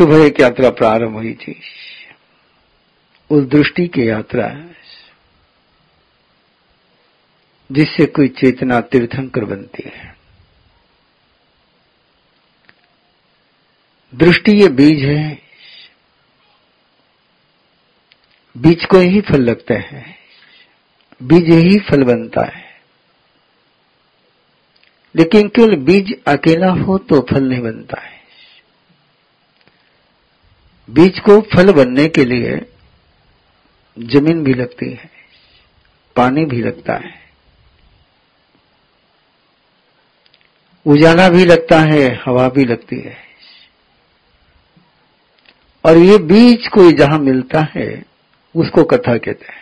सुबह एक यात्रा प्रारंभ हुई थी। उस दृष्टि की यात्रा जिससे कोई चेतना तीर्थंकर बनती है। दृष्टि ये बीज है, बीज को ही फल लगता है, बीज ही फल बनता है। लेकिन केवल बीज अकेला हो तो फल नहीं बनता है। बीज को फल बनने के लिए ज़मीन भी लगती है, पानी भी लगता है, उजाला भी लगता है, हवा भी लगती है। और ये बीज कोई जहाँ मिलता है, उसको कथा कहते हैं।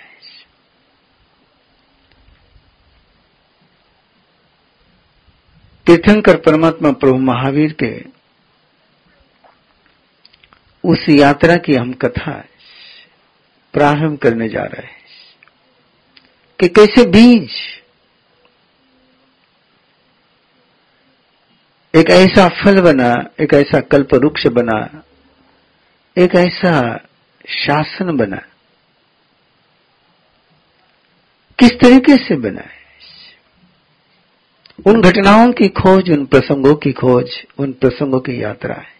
तीर्थंकर परमात्मा प्रभु महावीर के उस यात्रा की हम कथा प्रारंभ करने जा रहे हैं। कि कैसे बीज एक ऐसा फल बना, एक ऐसा कल्प वृक्ष बना, एक ऐसा शासन बना। किस तरीके से बना है? उन घटनाओं की खोज, उन प्रसंगों की खोज, उन प्रसंगों की यात्रा है।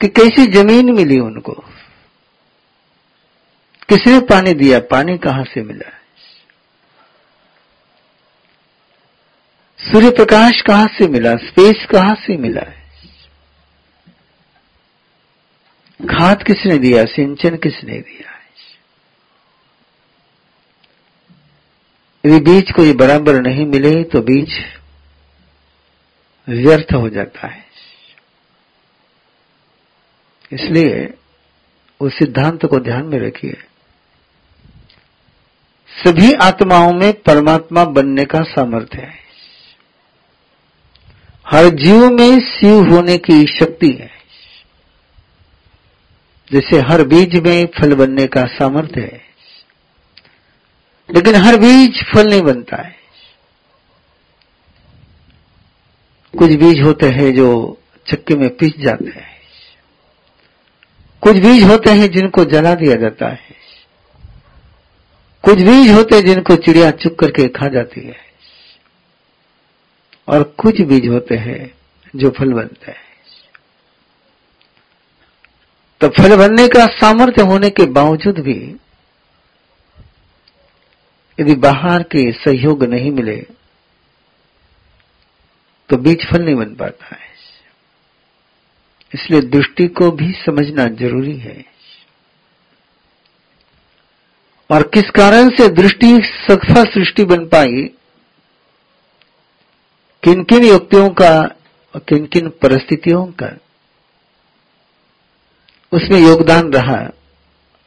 कि कैसी ज़मीन मिली उनको? किसने पानी दिया? पानी कहाँ से मिला? सूर्य प्रकाश कहाँ से मिला? स्पेस कहाँ से मिला? है खाद किसने दिया? सिंचन किसने दिया? यदि बीज को ये बराबर नहीं मिले तो बीज व्यर्थ हो जाता है। इसलिए उस सिद्धांत को ध्यान में रखिए। सभी आत्माओं में परमात्मा बनने का सामर्थ्य है। हर जीव में शिव होने की शक्ति है। जैसे हर बीज में फल बनने का सामर्थ्य है। लेकिन हर बीज फल नहीं बनता है। कुछ बीज होते हैं जो चक्के में पिस जाते हैं। कुछ बीज होते हैं जिनको जला दिया जाता है। कुछ बीज होते हैं जिनको चिड़िया चुक करके खा जाती है। और कुछ बीज होते हैं जो फल बनते हैं। तो फल बनने का सामर्थ्य होने के बावजूद भी यदि बाहर के सहयोग नहीं मिले तो बीज फल नहीं बन पाता है। इसलिए दृष्टि को भी समझना ज़रूरी है। और किस कारण से दृष्टि सफल सृष्टि बन पाई? किन किन युक्तियों का और किन किन परिस्थितियों का? उसमें योगदान रहा।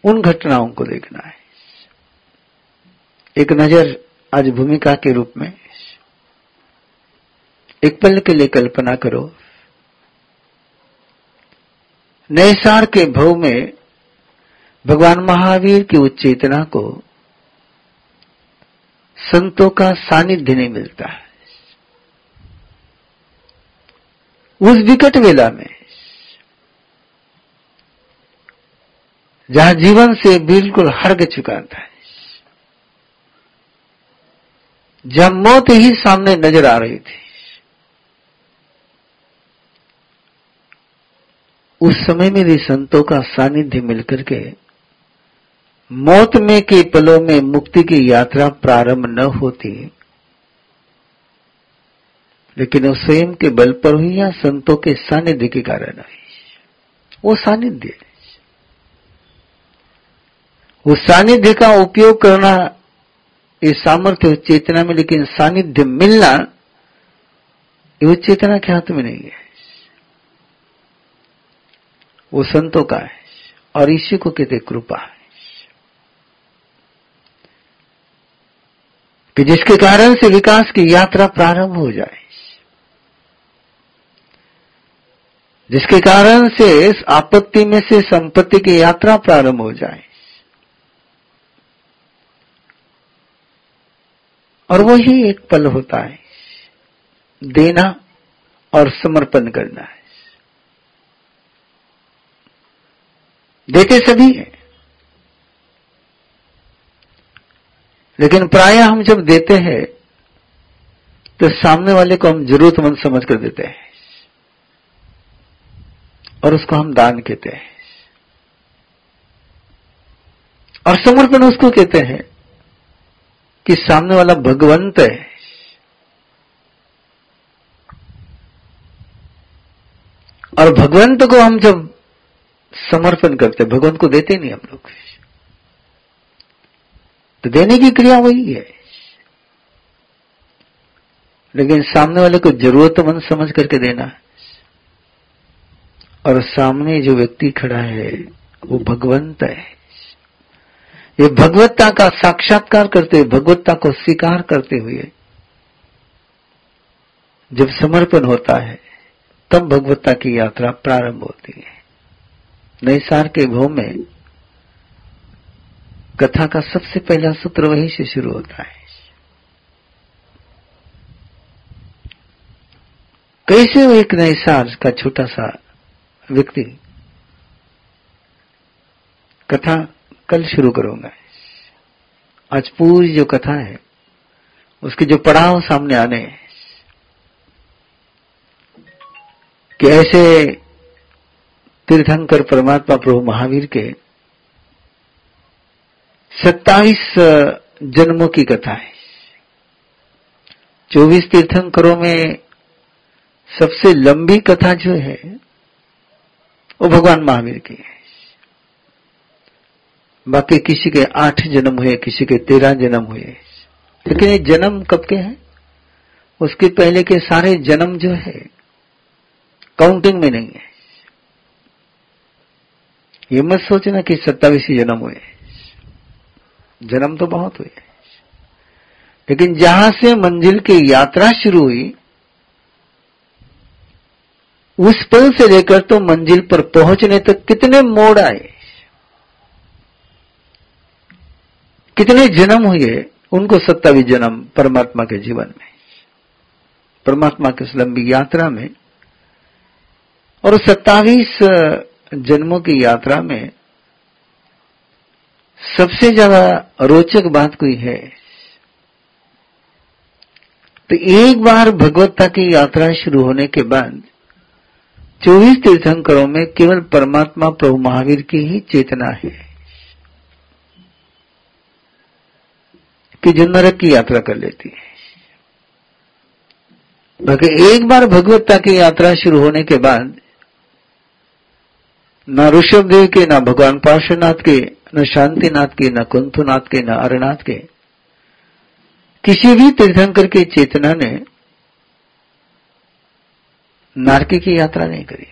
उन घटनाओं को देखना है। एक नज़र आज भूमिका के रूप में। एक पल के लिए कल्पना करो। नए सार के भव में भगवान महावीर की उच्च चेतना को संतों का सानिध्य नहीं मिलता है। उस विकट वेला में, जहाँ जीवन से बिल्कुल हर्ग चुका था जब मौत ही सामने नज़र आ रही थी उस समय में भी संतों का सानिध्य मिलकर के मौत में के पलों में मुक्ति की यात्रा प्रारंभ न होती। लेकिन वो स्वयं के बल पर हुई या संतों के सानिध्य के कारण हुई? वो सानिध्य। उस सानिध्य का उपयोग करना ये सामर्थ्य चेतना में, लेकिन सानिध्य मिलना, ये चेतना के हाथ में नहीं है। वो संतों का है और इसी को कहते कृपा है। कि जिसके कारण से विकास की यात्रा प्रारंभ हो जाए। जिसके कारण से इस आपत्ति में से संपत्ति की यात्रा प्रारंभ हो जाए। और वही एक पल होता है। देना और समर्पण करना है। देते सभी हैं। लेकिन प्राय हम जब देते हैं तो सामने वाले को हम जरूरतमंद समझ कर देते हैं। और उसको हम दान कहते हैं। और समर्पण उसको कहते हैं कि सामने वाला भगवंत है। और भगवंत को हम जब समर्पण करते भगवंत को देते नहीं हम लोग। तो देने की क्रिया वही है। लेकिन सामने वाले को जरूरतमंद समझ करके देना और सामने जो व्यक्ति खड़ा है, वो भगवंत है। ये भगवत्ता का साक्षात्कार करते हुए, भगवत्ता को स्वीकार करते हुए, जब समर्पण होता है, तब भगवत्ता की यात्रा प्रारंभ होती है। नई सार के भव में कथा का सबसे पहला सूत्र वहीं से शुरू होता है। कैसे वो एक नए सार का छोटा सा व्यक्ति कथा कल शुरू करूँगा? आज पूरी जो कथा है, उसके जो पड़ाव सामने आने कि ऐसे तीर्थंकर परमात्मा प्रभु महावीर के सत्ताईस जन्मों की कथा है। चौबीस तीर्थंकरों में सबसे लंबी कथा जो है, वो भगवान महावीर की है। बाकी किसी के आठ जन्म हुए, किसी के तेरह जन्म हुए। लेकिन ये जन्म कब के हैं? उसके पहले के सारे जन्म जो है काउंटिंग में नहीं है। ये मत सोचना कि सत्तावीस जन्म हुए। जन्म तो बहुत हुए। लेकिन जहाँ से मंजिल की यात्रा शुरू हुई, उस पल से लेकर तो मंजिल पर पहुँचने तक कितने मोड़ आए। कितने जन्म हुए उनको सत्तावीस जन्म परमात्मा के जीवन में। परमात्मा की उस लंबी यात्रा में। और सत्तावीस जन्मों की यात्रा में सबसे ज़्यादा रोचक बात कोई है? तो एक बार भगवत्ता की यात्रा शुरू होने के बाद चौबीस तीर्थंकरों में केवल परमात्मा प्रभु महावीर की ही चेतना है कि जो नरक की यात्रा कर लेती है। एक बार भगवत्ता की यात्रा शुरू होने के बाद न ऋषभ देव के, न भगवान पार्श्वनाथ के, न शांतिनाथ के, न कुंथुनाथ के, न अरनाथ के। किसी भी तीर्थंकर की चेतना ने नारकी की यात्रा नहीं करी।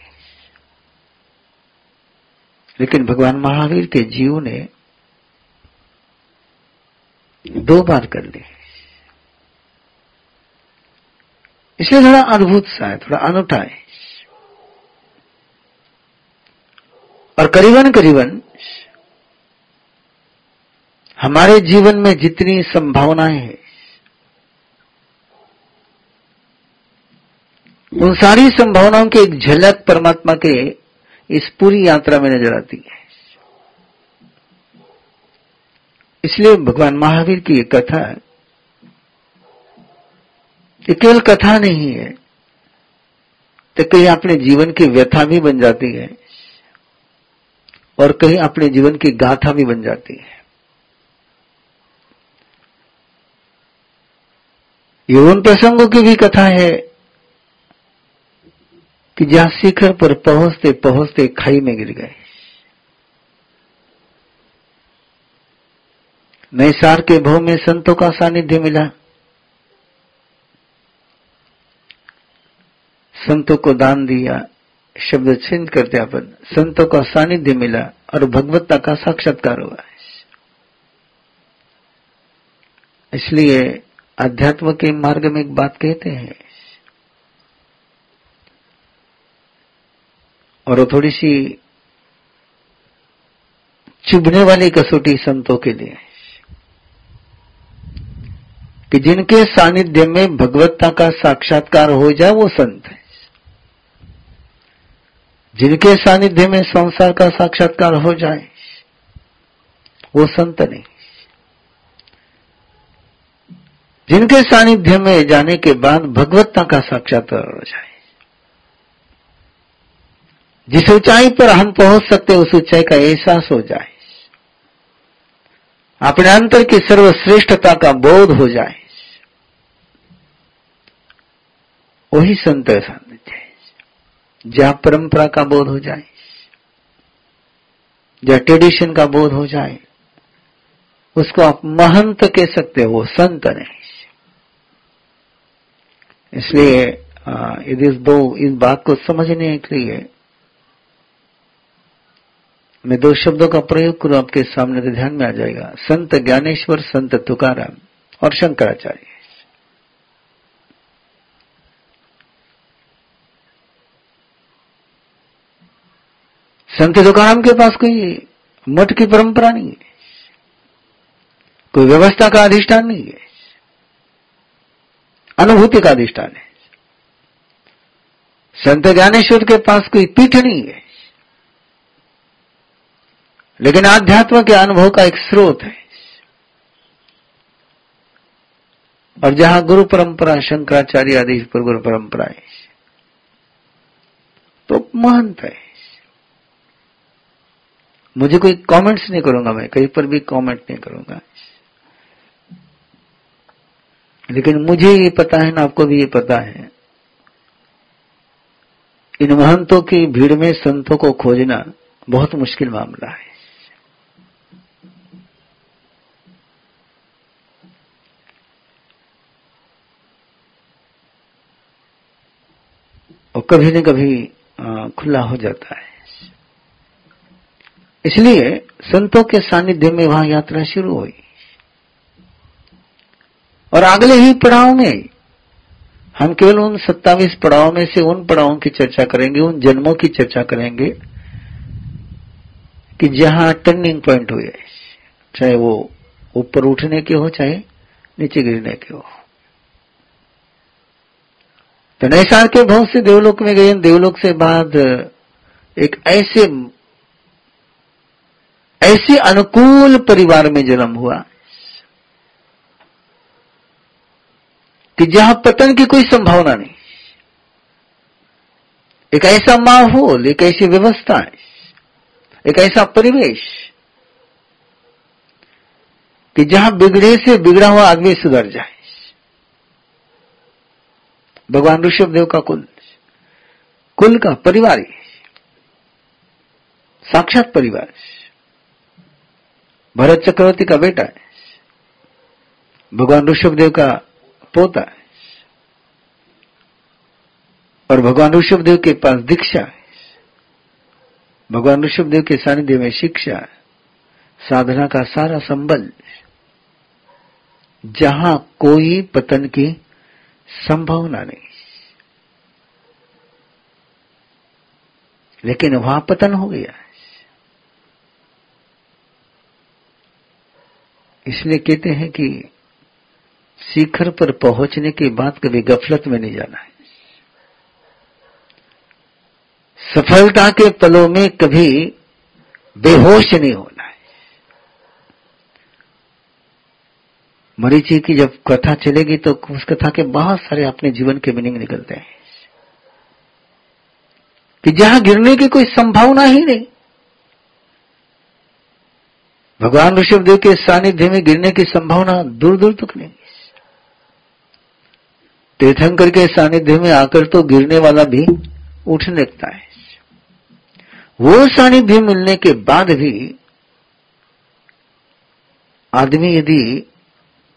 लेकिन भगवान महावीर के जीव ने दो बार कर ली। इसलिए थोड़ा अद्भुत सा है, थोड़ा अनूठा है। और करीबन करीबन हमारे जीवन में जितनी संभावनाएँ हैं, उन सारी संभावनाओं की एक झलक परमात्मा के इस पूरी यात्रा में नज़र आती है। इसलिए भगवान महावीर की एक कथा, ये केवल कथा नहीं है तो कहीं अपने जीवन की व्यथा भी बन जाती है। और कहीं अपने जीवन की गाथा भी बन जाती है। ये उन प्रसंगों की भी कथा है कि जहाँ शिखर पर पहुँचते पहुँचते खाई में गिर गए। नए सार के भव में संतों का सानिध्य मिला। संतों को दान दिया शब्द छिंद करते अपन। संतों का सानिध्य मिला और भगवत्ता का साक्षात्कार हुआ। इसलिए अध्यात्म के मार्ग में एक बात कहते हैं। और वो थोड़ी सी चुभने वाली कसौटी संतों के लिए। कि जिनके सानिध्य में भगवत्ता का साक्षात्कार हो जाए, वो संत है। जिनके सानिध्य में संसार का साक्षात्कार हो जाए, वो संत नहीं। जिनके सानिध्य में जाने के बाद भगवत्ता का साक्षात्कार हो जाए, जिस ऊंचाई पर हम पहुँच सकते उस ऊंचाई का एहसास हो जाए, अपने अंतर की सर्वश्रेष्ठता का बोध हो जाए, वही संत है। जहाँ परंपरा का बोध हो जाए, जहाँ ट्रेडिशन का बोध हो जाए, उसको आप महंत कह सकते हो संत नहीं। इसलिए इस दो इस बात को समझने के लिए मैं दो शब्दों का प्रयोग करूँ, आपके सामने ध्यान में आ जाएगा। संत ज्ञानेश्वर, संत तुकाराम और शंकराचार्य। संत तुकाराम के पास कोई मठ की परंपरा नहीं है। कोई व्यवस्था का अधिष्ठान नहीं है। अनुभूति का अधिष्ठान है। संत ज्ञानेश्वर के पास कोई पीठ नहीं है। लेकिन आध्यात्म के अनुभव का एक स्रोत है। और जहाँ गुरु परंपरा, शंकराचार्य आदि गुरु परंपरा है तो महंत है। मुझे कोई कमेंट्स नहीं करूँगा मैं, कहीं पर भी कमेंट नहीं करूँगा। लेकिन मुझे ये पता है ना, आपको भी ये पता है। इन महंतों की भीड़ में संतों को खोजना बहुत मुश्किल मामला है। और कभी न कभी खुला हो जाता है। इसलिए संतों के सानिध्य में वहाँ यात्रा शुरू हुई। और अगले ही पड़ाव में, हम केवल उन सत्तावीस पड़ाव में से उन पड़ावों की चर्चा करेंगे, उन जन्मों की चर्चा करेंगे कि जहाँ टर्निंग पॉइंट हुए, चाहे वो ऊपर उठने के हो, चाहे नीचे गिरने के हो। तो नैसार के बहुत से देवलोक में गए, देवलोक से बाद एक ऐसे ऐसे अनुकूल परिवार में जन्म हुआ कि जहाँ पतन की कोई संभावना नहीं। एक ऐसा माहौल, एक ऐसी व्यवस्था, एक ऐसा परिवेश कि जहाँ बिगड़े से बिगड़ा हुआ आदमी सुधर जाए। भगवान ऋषभ देव का कुल कुल का परिवार साक्षात परिवार भरत चक्रवर्ती का बेटा है। भगवान ऋषभ देव का पोता है। और भगवान ऋषभदेव के पास दीक्षा है। भगवान ऋषभदेव के सानिध्य में शिक्षा साधना का सारा संबल जहाँ कोई पतन की संभावना नहीं। लेकिन वहाँ पतन हो गया इसलिए कहते हैं कि शिखर पर पहुँचने के बाद कभी गफलत में नहीं जाना है। सफलता के पलों में कभी बेहोश नहीं होना है। मरीची की जब कथा चलेगी तो उस कथा के बहुत सारे अपने जीवन के मीनिंग निकलते हैं। कि जहाँ गिरने की कोई संभावना ही नहीं भगवान ऋषभदेव के सानिध्य में गिरने की संभावना दूर दूर तक नहीं। तीर्थंकर के सानिध्य में आकर तो गिरने वाला भी उठने लगता है। वो सानिध्य मिलने के बाद भी आदमी यदि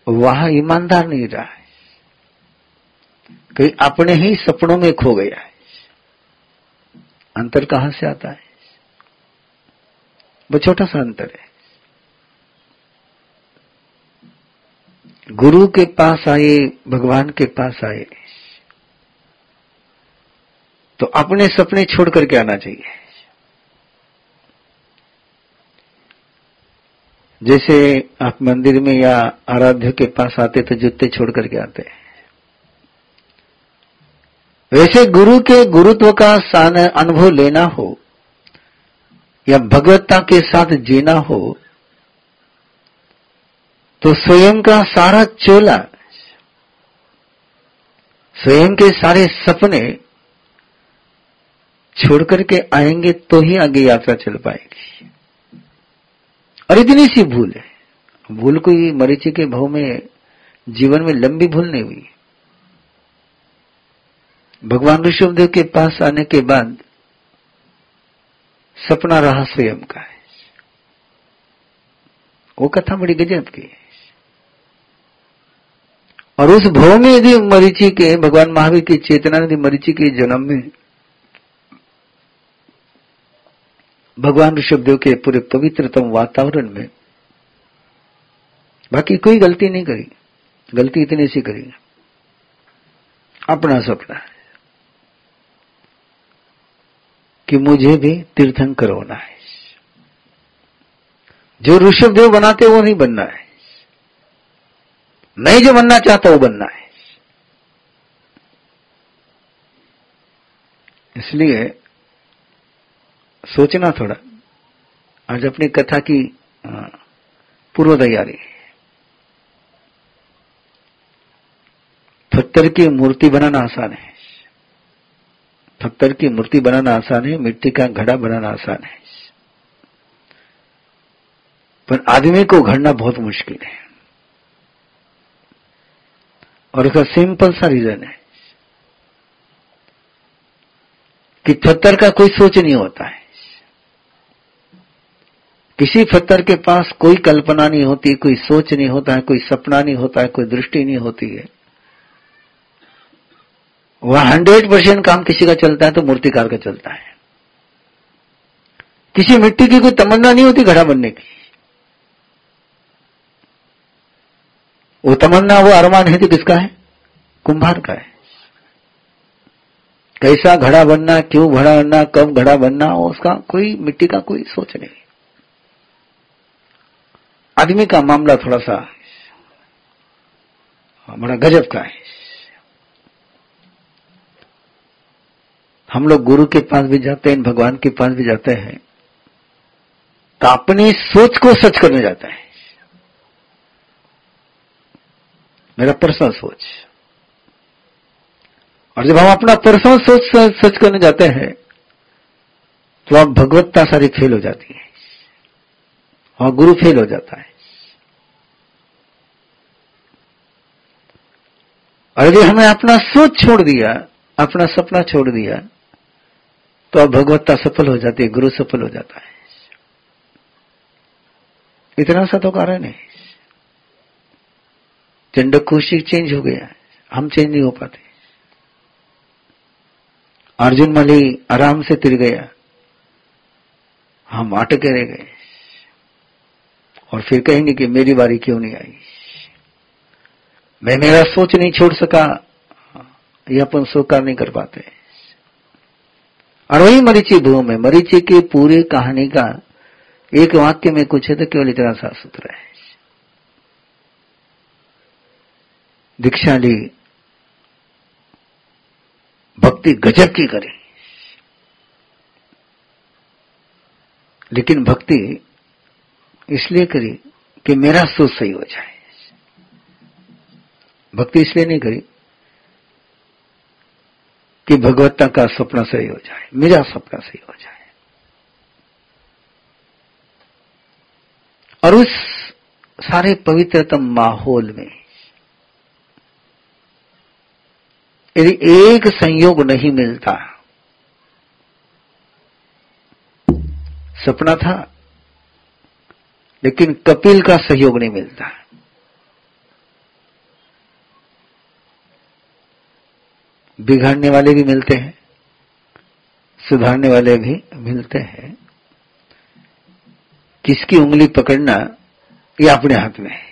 वहाँ ईमानदार नहीं रहा है, कहीं अपने ही सपनों में खो गया है, अंतर कहाँ से आता है? वो छोटा सा अंतर है। गुरु के पास आए, भगवान के पास आए तो अपने सपने छोड़ करके आना चाहिए। जैसे आप मंदिर में या आराध्य के पास आते तो जूते छोड़ करके आते। वैसे गुरु के गुरुत्व का अनुभव लेना हो, या भगवत्ता के साथ जीना हो तो स्वयं का सारा चोला, स्वयं के सारे सपने छोड़ करके आएँगे तो ही आगे यात्रा चल पाएगी। और इतनी सी भूल है। भूल कोई मरीची के भाव में, जीवन में लंबी भूल नहीं हुई। भगवान ऋषभदेव के पास आने के बाद सपना रहा स्वयं का है। वो कथा बड़ी गजब की है। और उस भाव में यदि मरीची के, भगवान महावीर की चेतना यदि मरीची के जन्म में भगवान ऋषभदेव के पूरे पवित्रतम वातावरण में, बाकी कोई गलती नहीं करी। गलती इतनी सी करी। अपना सपना है कि मुझे भी तीर्थंकर होना है। जो ऋषभदेव बनाते वो नहीं बनना है। मैं जो बनना चाहता वो बनना है। इसलिए सोचना थोड़ा। आज अपनी कथा की पूर्व तैयारी पत्थर की मूर्ति बनाना आसान है। पत्थर की मूर्ति बनाना आसान है, मिट्टी का घड़ा बनाना आसान है। पर आदमी को घड़ना बहुत मुश्किल है। और उसका सिंपल सा रीजन है कि पत्थर का कोई सोच नहीं होता है। किसी पत्थर के पास कोई कल्पना नहीं होती, कोई सोच नहीं होता है, कोई सपना नहीं होता है, कोई दृष्टि नहीं होती है। वह हंड्रेड परसेंट काम किसी का चलता है तो मूर्तिकार का चलता है। किसी मिट्टी की कोई तमन्ना नहीं होती घड़ा बनने की। वो तमन्ना, वो अरमान है तो किसका है? कुंभार का है। कैसा घड़ा बनना, क्यों घड़ा बनना, कब घड़ा बनना, उसका कोई, मिट्टी का कोई सोच नहीं। आदमी का मामला थोड़ा सा, बड़ा गजब का है। हम लोग गुरु के पास भी जाते हैं, भगवान के पास भी जाते हैं तो अपनी सोच को सच करने जाता है। मेरा पर्सनल सोच। और जब हम अपना पर्सनल सोच, सच करने जाते हैं तो आप भगवत्ता सारी फेल हो जाती है। और गुरु फेल हो जाता है। और यदि हमने अपना सोच छोड़ दिया, अपना सपना छोड़ दिया तो अब भगवत्ता सफल हो जाती है, गुरु सफल हो जाता है। इतना सा तो कारण है। चंडक कौशिक चेंज हो गया। हम चेंज नहीं हो पाते। अर्जुन मली आराम से तिर गया। हम अटके रह गए। और फिर कहेंगे कि मेरी बारी क्यों नहीं आई? मैं मेरा सोच नहीं छोड़ सका। यह अपन स्वीकार नहीं कर पाते। और वही मरीची भू में मरीची की पूरी कहानी का एक वाक्य में कुछ है तो केवल इतना साफ़ सुथरा है। दीक्षा ली, भक्ति गजब की करी। लेकिन भक्ति इसलिए करी कि मेरा सोच सही हो जाए। भक्ति इसलिए नहीं करी कि भगवत्ता का सपना सही हो जाए, मेरा सपना सही हो जाए। और उस सारे पवित्रतम माहौल में यदि एक संयोग नहीं मिलता, सपना था, लेकिन कपिल का सहयोग नहीं मिलता। बिगाड़ने वाले भी मिलते हैं, सुधारने वाले भी मिलते हैं। किसकी उंगली पकड़ना ये अपने हाथ में है।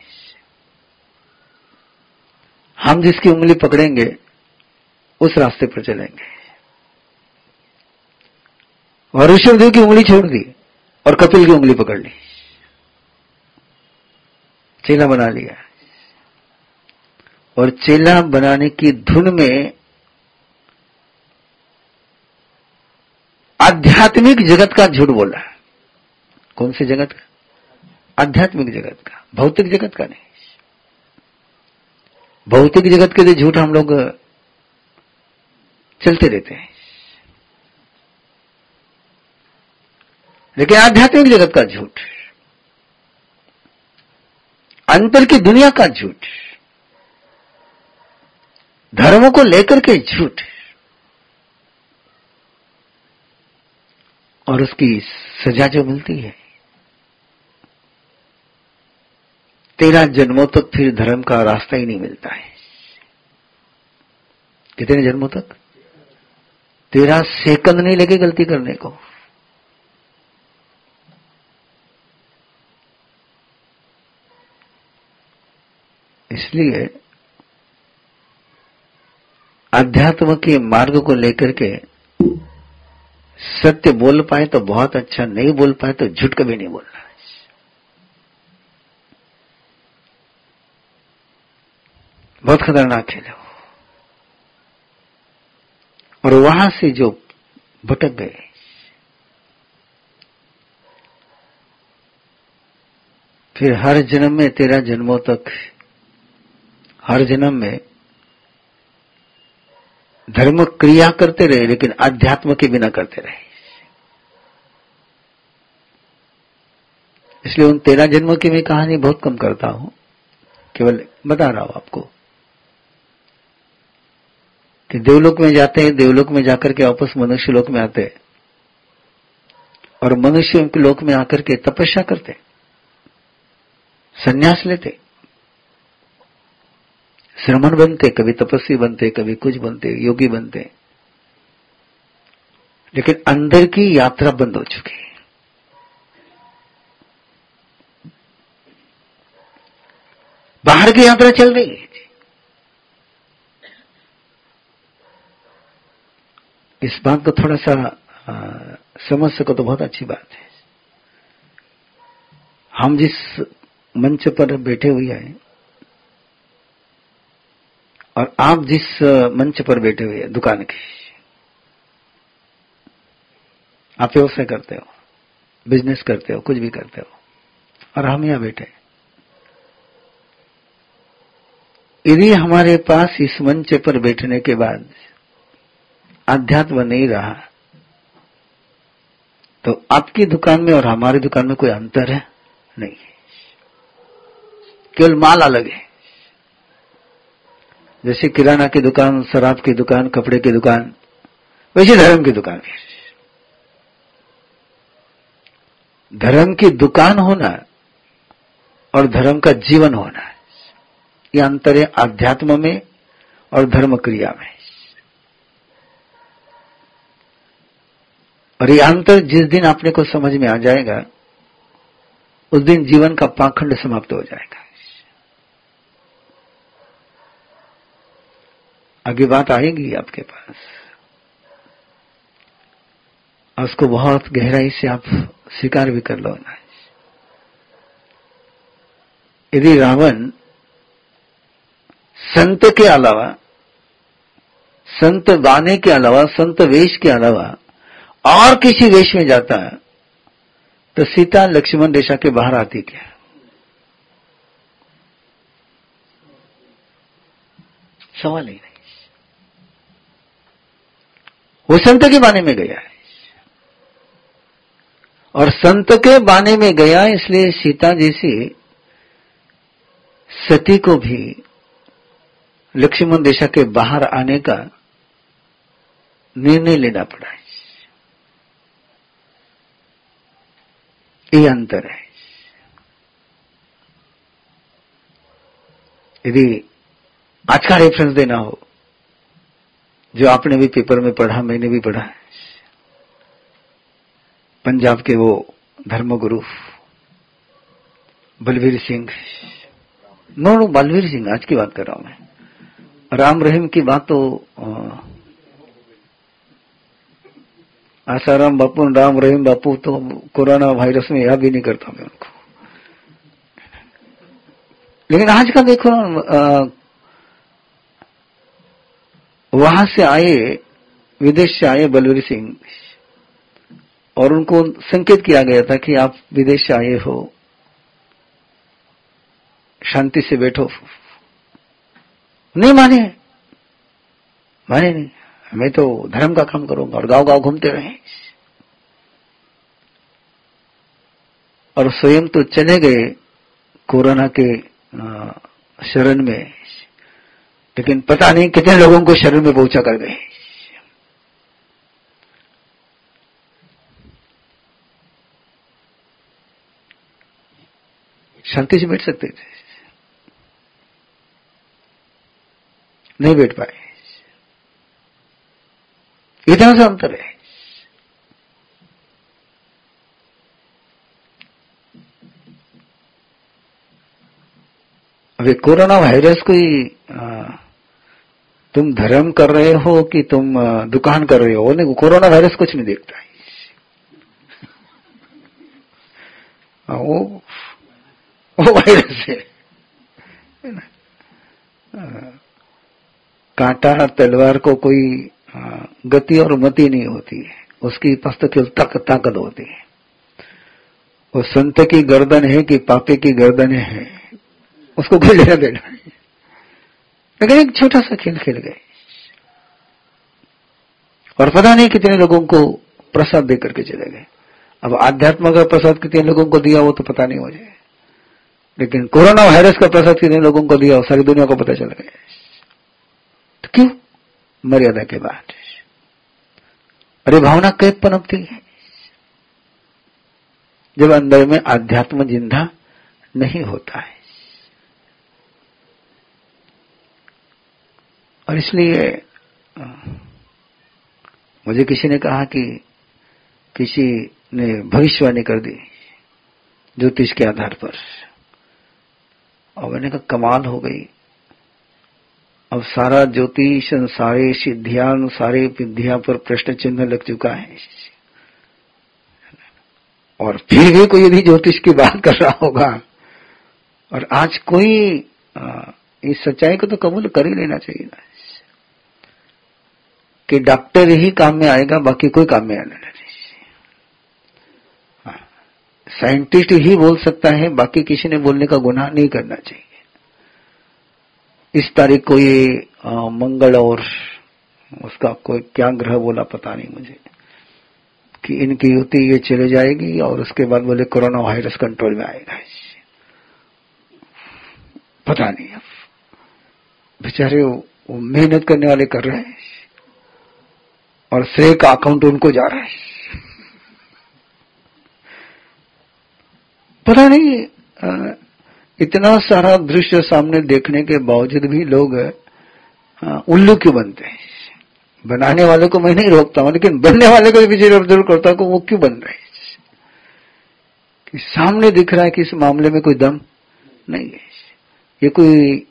हम जिसकी उंगली पकड़ेंगे उस रास्ते पर चलेंगे। और ऋषभदेव की उंगली छोड़ दी और कपिल की उंगली पकड़ ली। चेला बना लिया। और चेला बनाने की धुन में आध्यात्मिक जगत का झूठ बोला। कौन से जगत का? आध्यात्मिक जगत का। भौतिक जगत का नहीं। भौतिक जगत के लिए झूठ हम लोग चलते रहते हैं। लेकिन आध्यात्मिक जगत का झूठ, अंतर की दुनिया का झूठ, धर्मों को लेकर के झूठ, और उसकी सजा जो मिलती है। तेरह जन्मों तक फिर धर्म का रास्ता ही नहीं मिलता है। कितने जन्मों तक? तेरह सेकंड नहीं लगे गलती करने को। इसलिए अध्यात्म के मार्ग को लेकर के सत्य बोल पाए तो बहुत अच्छा नहीं बोल पाए तो झूठ कभी नहीं बोलना। बहुत खतरनाक खेल है और वहाँ से जो भटक गए। फिर हर जन्म में तेरह जन्मों तक, हर जन्म में धर्म क्रिया करते रहे, लेकिन अध्यात्म के बिना करते रहे। इसलिए उन तेरह जन्मों की मैं कहानी बहुत कम करता हूँ। केवल बता रहा हूँ आपको। कि देवलोक में जाते हैं, देवलोक में जाकर के वापस मनुष्य लोक में आते हैं। और मनुष्य के लोक में आकर के तपस्या करते संन्यास लेते श्रमण बनते, कभी तपस्वी बनते, कभी कुछ बनते, योगी बनते लेकिन अंदर की यात्रा बंद हो चुकी है। बाहर की यात्रा चल रही है। इस बात को थोड़ा सा समझ सको तो बहुत अच्छी बात है। हम जिस मंच पर बैठे हुए हैं, और आप जिस मंच पर बैठे हुए हैं, दुकान के, आप व्यवसाय करते हो, बिज़नेस करते हो, कुछ भी करते हो, और हम यहाँ बैठे यदि हमारे पास इस मंच पर बैठने के बाद अध्यात्म नहीं रहा। तो आपकी दुकान में और हमारी दुकान में कोई अंतर है? नहीं। केवल माल अलग है। जैसे किराना की दुकान, शराब की दुकान, कपड़े की दुकान, वैसे धर्म की दुकान भी धर्म की दुकान होना और धर्म का जीवन होना यह अंतर है आध्यात्म में और धर्म क्रिया में। और ये अंतर जिस दिन आपने को समझ में आ जाएगा, उस दिन जीवन का पाखंड समाप्त हो जाएगा। आगे बात आएगी आपके पास। उसको बहुत गहराई से आप स्वीकार भी कर लो ना। यदि रावण संत के अलावा, संत बाने के अलावा, संत वेश के अलावा और किसी देश में जाता है तो सीता लक्ष्मण रेशा के बाहर आती क्या? सवाल ही नहीं। वो संत के बाने में गया है। और संत के बाने में गया, इसलिए सीता जैसी सती को भी लक्ष्मण देशा के बाहर आने का निर्णय लेना पड़ा है। ये अंतर है। यदि आज का रेफरेंस देना हो, जो आपने भी पेपर में पढ़ा, मैंने भी पढ़ा पंजाब के वो धर्मगुरु, बलवीर सिंह। नो नो, बलवीर सिंह, आज की बात कर रहा हूँ मैं। राम रहीम की बात तो आसाराम बापू राम रहीम बापू तो कोरोना वायरस में याद भी नहीं करता मैं उनको। लेकिन आज का देखो वहाँ से आए, विदेश से आए बलवीर सिंह। और उनको संकेत किया गया था कि आप विदेश से आए हो। शांति से बैठो। नहीं माने। माने नहीं। मैं तो धर्म का काम करूँगा और गाँव गाँव घूमते रहे। और स्वयं तो चले गए कोरोना के शरण में। लेकिन पता नहीं कितने लोगों को शरण में पहुँचा कर गए। शांति से बैठ सकते थे। नहीं बैठ पाए। इतना सा अंतर है। अभी कोरोना वायरस कोई तुम धर्म कर रहे हो कि तुम दुकान कर रहे हो? नहीं, कोरोना वायरस कुछ नहीं देखता है। वो वो वायरस है। कांटा, तलवार को कोई गति और मति नहीं होती है। उसकी पास तो केवल तक, ताकत होती है। वो संत की गर्दन है कि पापे की गर्दन है, उसको कोई लेना देना नहीं। लेकिन एक छोटा सा खेल खेल गए। और पता नहीं कितने लोगों को प्रसाद देकर के चले गए। अब आध्यात्म का प्रसाद कितने लोगों को दिया वो तो पता नहीं मुझे। लेकिन कोरोना वायरस का प्रसाद कितने लोगों को दिया वो सारी दुनिया को पता चल गया। तो क्यों? मर्यादा के बाद अरे भावना कैद पनपती है। जब अंदर में आध्यात्म ज़िंदा नहीं होता है। और इसलिए, मुझे किसी ने कहा कि किसी ने भविष्यवाणी कर दी ज्योतिष के आधार पर। और मैंने कहा, कमाल हो गई। अब सारा ज्योतिष, सारे सिद्धियान सारे विद्या पर प्रश्न चिन्ह लग चुका है। और फिर भी कोई यदि ज्योतिष की बात कर रहा होगा, और आज कोई इस सच्चाई को तो कबूल कर ही लेना चाहिए ना। कि डॉक्टर ही काम में आएगा, बाकी कोई काम में आना नहीं। साइंटिस्ट ही बोल सकता है, बाकी किसी ने बोलने का गुनाह नहीं करना चाहिए। इस तारीख को ये मंगल और उसका कोई क्या ग्रह बोला पता नहीं मुझे। कि इनकी युति ये चले जाएगी और उसके बाद बोले कोरोना वायरस कंट्रोल में आएगा पता नहीं अब। बेचारे वो मेहनत करने वाले कर रहे हैं और श्रेय का अकाउंट उनको जा रहा है पता नहीं इतना सारा दृश्य सामने देखने के बावजूद भी लोग उल्लू क्यों बनते हैं? बनाने वाले को मैं नहीं रोकता हूँ, लेकिन बनने वाले को भी ज़रूर करता हूँ वो क्यों बन रहे हैं? कि सामने दिख रहा है कि इस मामले में कोई दम नहीं है। ये कोई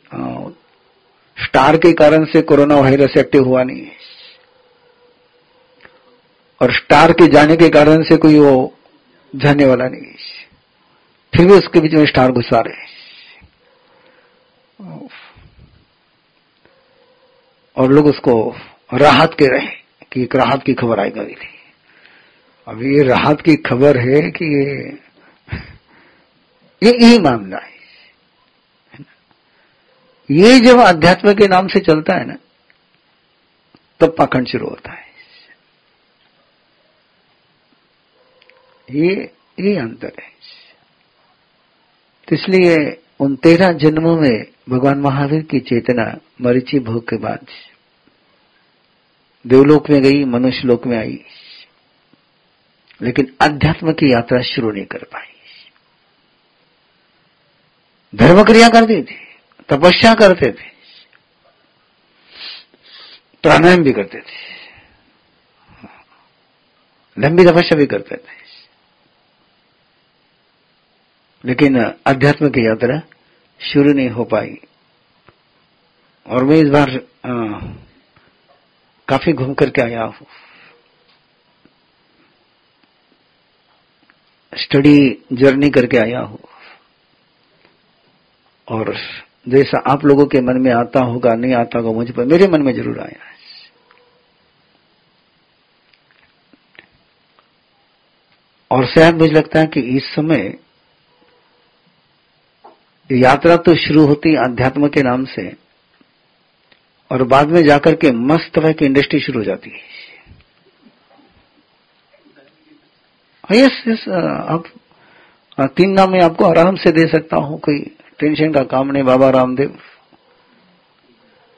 स्टार के कारण से कोरोना वायरस एक्टिव हुआ नहीं है। और स्टार के जाने के कारण से कोई वो जाने वाला नहीं है। फिर भी उसके बीच में स्टार घुसा रहे और लोग उसको राहत के रहे, कि एक राहत की खबर आई आएगा दीदी अब ये राहत की खबर है कि ये ये यही मामला है। ये जब अध्यात्म के नाम से चलता है ना, तब पाखंड शुरू होता है। ये ये अंतर है। तो इसलिए उन तेरह जन्मों में भगवान महावीर की चेतना मरीची भोग के बाद देवलोक में गई मनुष्य लोक में आई, लेकिन अध्यात्म की यात्रा शुरू नहीं कर पाई। धर्म क्रिया करती थी, तपस्या करते थे, प्राणायाम भी करते थे, लंबी तपस्या भी करते थे। लेकिन अध्यात्म की यात्रा शुरू नहीं हो पाई। और मैं इस बार आ, काफ़ी घूम करके आया हूँ। स्टडी जर्नी करके आया हूँ। और जैसा आप लोगों के मन में आता होगा नहीं आता होगा मुझे पर मेरे मन में ज़रूर आया है। और शायद मुझे लगता है कि इस समय यात्रा तो शुरू होती अध्यात्म के नाम से, और बाद में जाकर के मस्त तरह की इंडस्ट्री शुरू हो जाती है। यस यस अब तीन नाम मैं आपको आराम से दे सकता हूँ, कोई टेंशन का काम नहीं। Baba Ramdev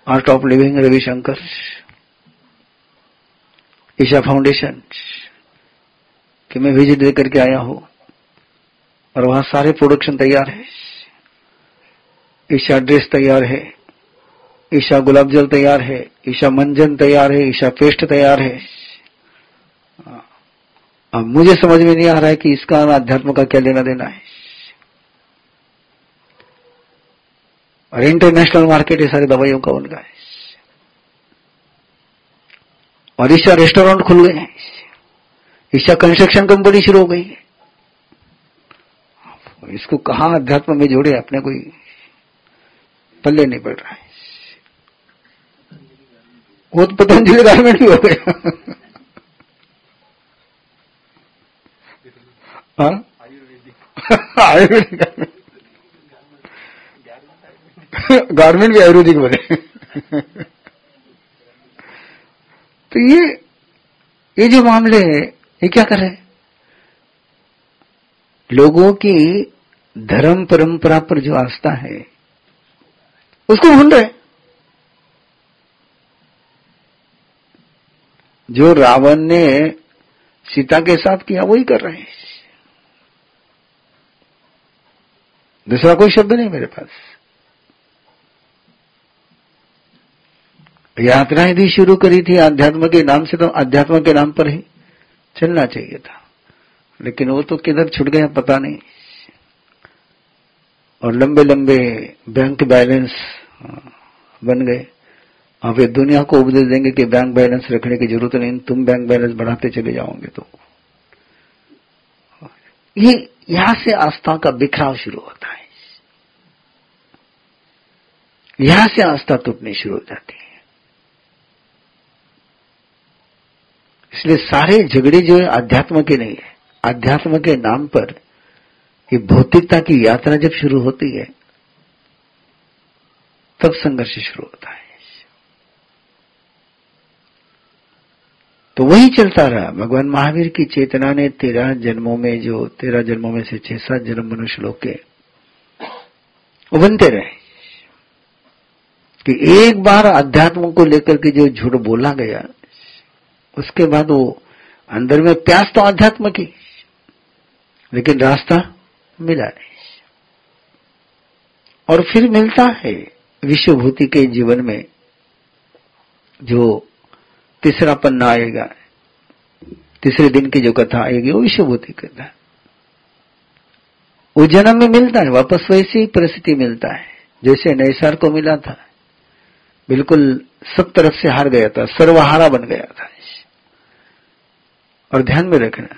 art of living Ravi Shankar, Isha foundation, कि मैं विज़िट दे करके आया हूँ, और वहाँ सारे प्रोडक्शन तैयार है। ईशा ड्रेस तैयार है, ईशा गुलाब जल तैयार है, ईशा मंजन तैयार है, ईशा पेस्ट तैयार है। अब मुझे समझ में नहीं आ रहा है कि इसका अध्यात्म का क्या लेना देना है। और इंटरनेशनल मार्केट है सारी दवाइयों का उनका है। और ईशा रेस्टोरेंट खुल गए हैं। ईशा कंस्ट्रक्शन कंपनी शुरू हो गई है। इसको कहा अध्यात्म में जोड़े अपने कोई पल्ले नहीं पड़ रहा है। वो तो पतंजलि गारमेंट भी हो गया। आयुर्वेदिक। गारमेंट भी आयुर्वेदिक बने तो ये ये जो मामले है, ये क्या कर रहे लोगों की धर्म परंपरा पर जो आस्था है उसको भूल रहे जो रावण ने सीता के साथ किया, वही कर रहे हैं। दूसरा कोई शब्द नहीं मेरे पास। यात्रा यदि शुरू करी थी अध्यात्म के नाम से तो अध्यात्म के नाम पर ही चलना चाहिए था। लेकिन वो तो किधर छुट गया पता नहीं। और लंबे लंबे बैंक बैलेंस बन गए। और वे दुनिया को उपदेश देंगे कि बैंक बैलेंस रखने की ज़रूरत नहीं, तुम बैंक बैलेंस बढ़ाते चले जाओगे तो। ये यहाँ से आस्था का बिखराव शुरू होता है। यहाँ से आस्था टूटनी शुरू हो जाती है। इसलिए सारे झगड़े जो है, अध्यात्म के नहीं है। अध्यात्म के नाम पर ये भौतिकता की यात्रा जब शुरू होती है तब संघर्ष शुरू होता है। तो वही चलता रहा। भगवान महावीर की चेतना ने तेरह जन्मों में जो, तेरह जन्मों में से छह, सात जन्म मनुष्य लोग के वो बनते रहे। कि एक बार अध्यात्म को लेकर के जो झूठ बोला गया, उसके बाद वो अंदर में प्यास तो अध्यात्म की, लेकिन रास्ता मिला नहीं। और फिर मिलता है। विश्वभूति के जीवन में जो तीसरा पन्ना आएगा, तीसरे दिन की जो कथा आएगी, वो विश्वभूति कथा वो जन्म में मिलता है, वापस वैसी ही परिस्थिति मिलता है, जैसे नैसार को मिला था। बिल्कुल सब तरफ़ से हार गया था, सर्वहारा बन गया था। और ध्यान में रखना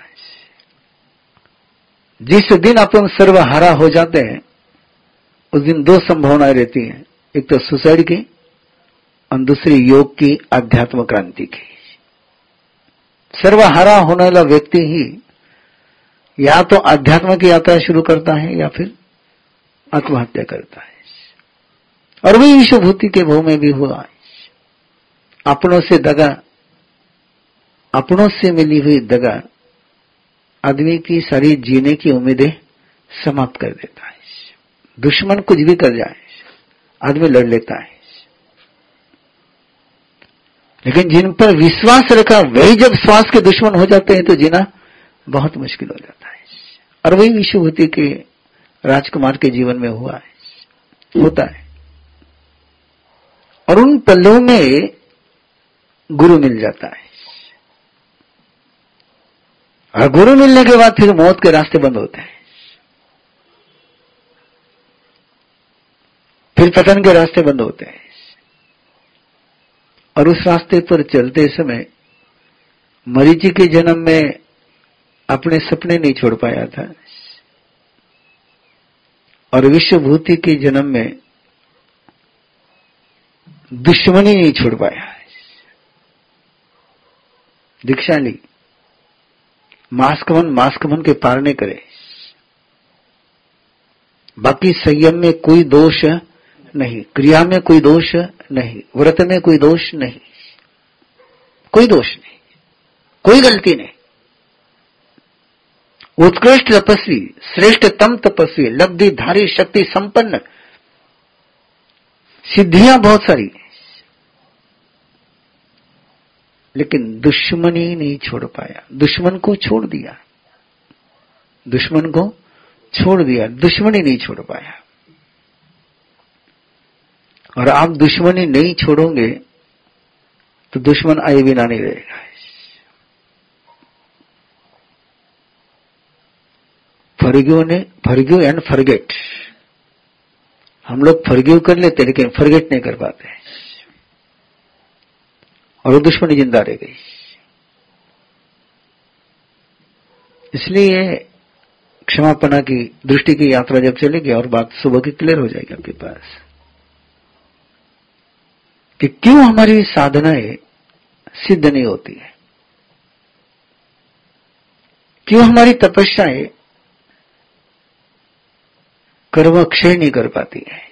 जिस दिन अपन सर्वहारा हो जाते हैं, उस दिन दो संभावनाएँ रहती हैं। एक तो सुसाइड की और दूसरी योग की आध्यात्म क्रांति की। सर्वहारा होने वाला व्यक्ति ही या तो आध्यात्म की यात्रा शुरू करता है या फिर आत्महत्या करता है। और वही विश्वभूति के भाव में भी हुआ अपनों से दगा, अपनों से मिली हुई दगा आदमी की सारी जीने की उम्मीदें समाप्त कर देता है। दुश्मन कुछ भी कर जाए। आदमी लड़ लेता है। लेकिन जिन पर विश्वास रखा, वही जब श्वास के दुश्मन हो जाते हैं तो जीना बहुत मुश्किल हो जाता है। और वही विश्वभूति के राजकुमार के जीवन में हुआ है, होता है। और उन पल्लों में गुरु मिल जाता है। और गुरु मिलने के बाद फिर मौत के रास्ते बंद होते हैं। फिर पतन के रास्ते बंद होते हैं। और उस रास्ते पर चलते समय मरीजी के जन्म में अपने सपने नहीं छोड़ पाया था। और विश्वभूति के जन्म में दुश्मनी नहीं छोड़ पाया। दीक्षा ली मास्कमन मास्कमन के पारने करे। बाकी संयम में कोई दोष नहीं। क्रिया में कोई दोष नहीं। व्रत में कोई दोष नहीं। कोई दोष नहीं। कोई गलती नहीं। उत्कृष्ट तपस्वी, श्रेष्ठतम तपस्वी लब्धि धारी शक्ति संपन्न। सिद्धियाँ बहुत सारी। लेकिन दुश्मनी नहीं छोड़ पाया। दुश्मन को छोड़ दिया। दुश्मन को छोड़ दिया। दुश्मनी नहीं छोड़ पाया। और आप दुश्मनी नहीं छोड़ोगे तो दुश्मन आए बिना नहीं रहेगा। फर्ग्यू ने फर्ग्यू एंड फर्गेट। हम लोग फर्ग्यू कर लेते, लेकिन फर्गेट नहीं कर पाते। और वो दुश्मनी ज़िंदा रह गई। इसलिए क्षमापना की, दृष्टि की यात्रा जब चलेगी, और बात सुबह की क्लियर हो जाएगी आपके पास। कि क्यों हमारी साधनाएँ सिद्ध नहीं होती है? क्यों हमारी तपस्याएँ कर्म क्षय नहीं कर पाती है?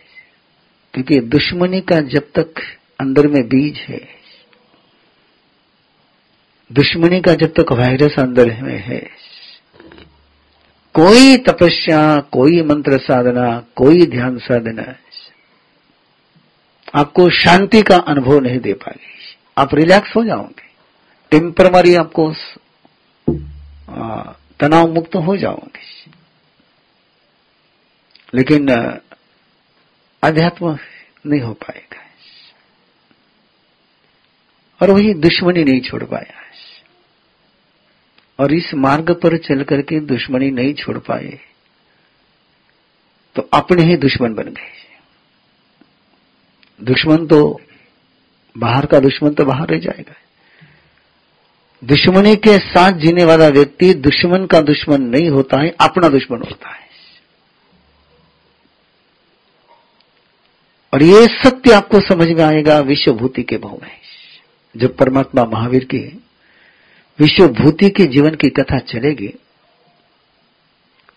क्योंकि दुश्मनी का जब तक अंदर में बीज है, दुश्मनी का जब तक वायरस अंदर में है, कोई तपस्या, कोई मंत्र साधना, कोई ध्यान साधना आपको शांति का अनुभव नहीं दे पाएगी। आप रिलैक्स हो जाओगे। टेम्पररी आपको तनाव मुक्त हो जाओगे। लेकिन अध्यात्म नहीं हो पाएगा। और वही दुश्मनी नहीं छोड़ पाया। और इस मार्ग पर चल करके दुश्मनी नहीं छोड़ पाए तो अपने ही दुश्मन बन गए। दुश्मन तो बाहर का दुश्मन तो बाहर रह जाएगा। दुश्मनी के साथ जीने वाला व्यक्ति दुश्मन का दुश्मन नहीं होता है, अपना दुश्मन होता है। और ये सत्य आपको समझ में आएगा, विश्वभूति के भाव में। जब परमात्मा महावीर की विश्वभूति के जीवन की कथा चलेगी,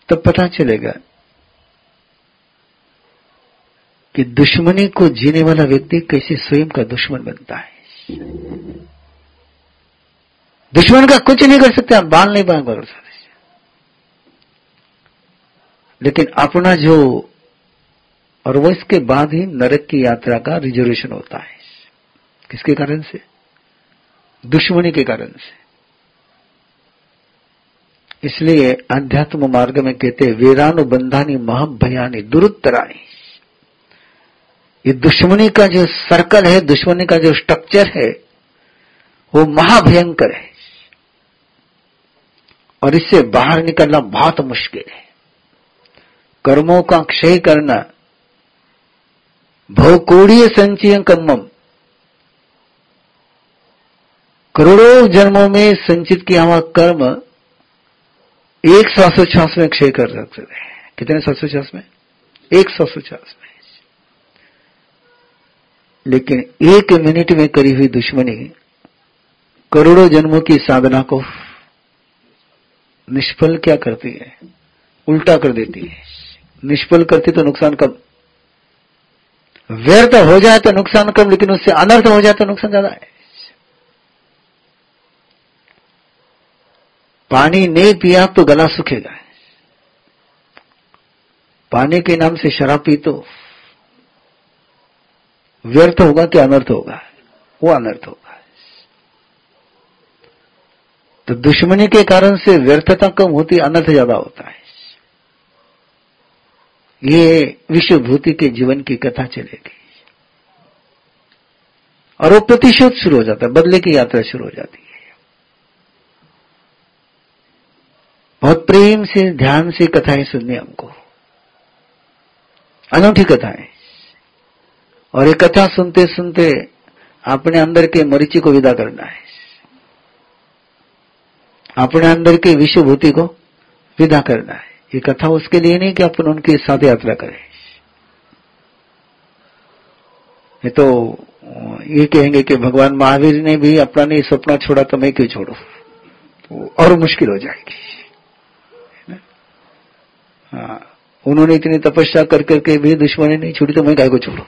तब पता चलेगा कि दुश्मनी को जीने वाला व्यक्ति कैसे स्वयं का दुश्मन बनता है। दुश्मन का कुछ नहीं कर सकते, आप बाल नहीं बाल कर सकते। लेकिन अपना जो और वो इसके बाद ही नरक की यात्रा का रिजर्वेशन होता है। किसके कारण से? दुश्मनी के कारण से। इसलिए अध्यात्म मार्ग में कहते वीरानुबंधानी महाभयानी दुरुत्तरानी ये दुश्मनी का जो सर्कल है, दुश्मनी का जो स्ट्रक्चर है, वो महाभयंकर है। और इससे बाहर निकलना बहुत मुश्किल है। कर्मों का क्षय करना भवकोड़ीय संचय कम्मम करोड़ों जन्मों में संचित किया हुआ कर्म एक श्वासोच्छ्वास में क्षय कर सकते हैं। कितने श्वासोच्छ्वास में? एक श्वासोच्छ्वास में। लेकिन एक मिनट में करी हुई दुश्मनी करोड़ों जन्मों की साधना को निष्फल क्या करती है? उल्टा कर देती है। निष्फल करती तो नुकसान कम व्यर्थ हो जाए तो नुकसान कम लेकिन उससे अनर्थ हो जाए तो नुकसान ज़्यादा है। पानी नहीं पिया तो गला सूखेगा। पानी के नाम से शराब पी तो व्यर्थ होगा कि अनर्थ होगा? वो अनर्थ होगा। तो दुश्मनी के कारण से व्यर्थता कम होती, अनर्थ ज़्यादा होता है। ये विश्वभूति के जीवन की कथा चलेगी। और वो प्रतिशोध शुरू हो जाता है, बदले की यात्रा शुरू हो जाती है। बहुत प्रेम से, ध्यान से कथाएँ सुननी हमको। अनूठी कथाएँ। और ये कथा सुनते सुनते अपने अंदर के मरीची को विदा करना है। अपने अंदर के विश्वभूति को विदा करना है। ये कथा उसके लिए नहीं कि अपन उनके साथ यात्रा करें। ये तो ये कहेंगे कि भगवान महावीर ने भी अपना नहीं, सपना छोड़ा तो मैं क्यों छोड़ू? तो और मुश्किल हो जाएगी। हाँ उन्होंने इतनी तपस्या कर करके भी दुश्मनी नहीं छोड़ी तो मैं गाय को छोड़ू?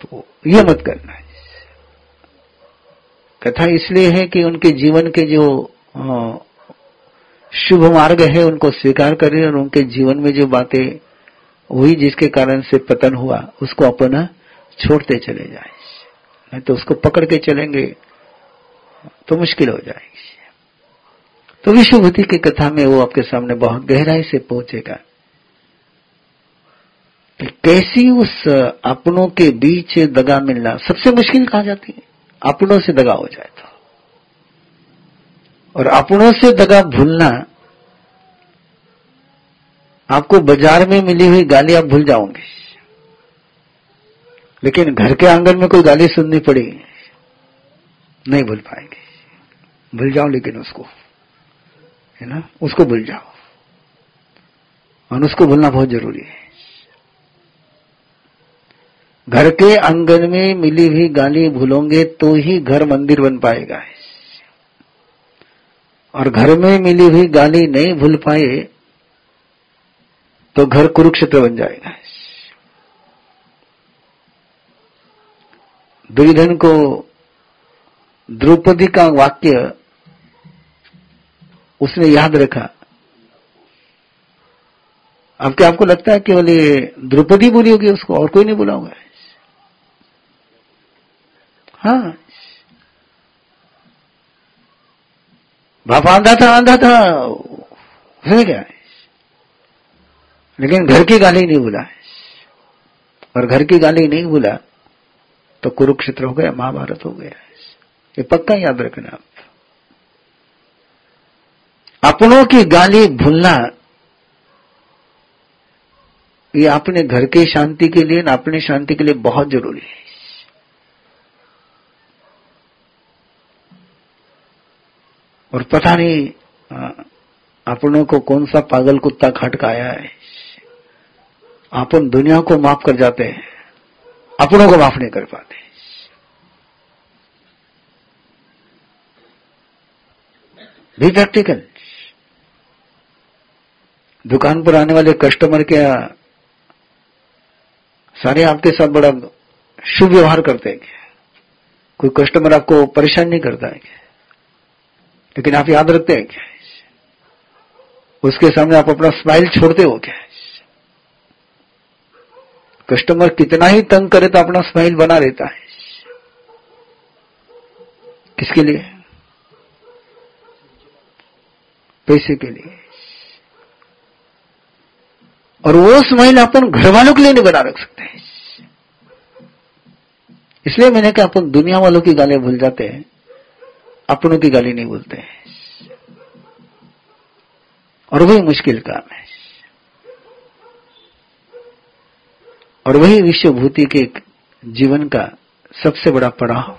तो ये मत करना है। कथा इसलिए है कि उनके जीवन के जो शुभ मार्ग है, उनको स्वीकार करें और उनके जीवन में जो बातें हुई जिसके कारण से पतन हुआ, उसको अपना छोड़ते चले जाए। नहीं तो उसको पकड़ के चलेंगे तो मुश्किल हो जाएगी। तो विश्वभूति की कथा में वो आपके सामने बहुत गहराई से पहुंचेगा। कि कैसी उस अपनों के बीच दगा मिलना सबसे मुश्किल कहा जाती है? अपनों से दगा हो जाए तो। और अपनों से दगा भूलना, आपको बाज़ार में मिली हुई गाली आप भूल जाओगे। लेकिन घर के आँगन में कोई गाली सुननी पड़ी, नहीं भूल पाएँगे। भूल जाओ लेकिन उसको, है ना? उसको भूल जाओ। और उसको भूलना बहुत ज़रूरी है। घर के आँगन में मिली हुई गाली भूलोगे तो ही घर मंदिर बन पाएगा। और घर में मिली हुई गाली नहीं भूल पाए तो घर कुरुक्षेत्र बन जाएगा। दुर्योधन को द्रौपदी का वाक्य उसने याद रखा। अब क्या आपको लगता है केवल ये द्रौपदी बोली होगी उसको और कोई नहीं बोला होगा? हाँ। बाप आंधा था आंधा था। है क्या? लेकिन घर की गाली नहीं भूला। और घर की गाली नहीं भूला तो कुरुक्षेत्र हो गया, महाभारत हो गया। ये पक्का याद रखना आप। अपनों की गाली भूलना, ये अपने घर के शांति के लिए, अपने शांति के लिए बहुत ज़रूरी है। और पता नहीं अपनों को कौन सा पागल कुत्ता खटकाया है। अपन दुनिया को माफ़ कर जाते हैं, अपनों को माफ़ नहीं कर पाते। भी प्रैक्टिकल दुकान पर आने वाले कस्टमर के सारे आपके साथ बड़ा शुभ व्यवहार करते हैं। कोई कस्टमर आपको परेशान नहीं करता है। क्या लेकिन आप याद रखते हैं क्या उसके सामने आप अपना स्माइल छोड़ते हो क्या कस्टमर कितना ही तंग करे तो अपना स्माइल बना रहता है किसके लिए? पैसे के लिए। और वो स्माइल अपन घर वालों के लिए नहीं बना रख सकते हैं इसलिए मैंने कहा, अपन दुनिया वालों की गालें भूल जाते हैं। अपनों की गाली नहीं बोलते। हैं और वही मुश्किल काम है। और वही विश्वभूति के जीवन का सबसे बड़ा पड़ाव,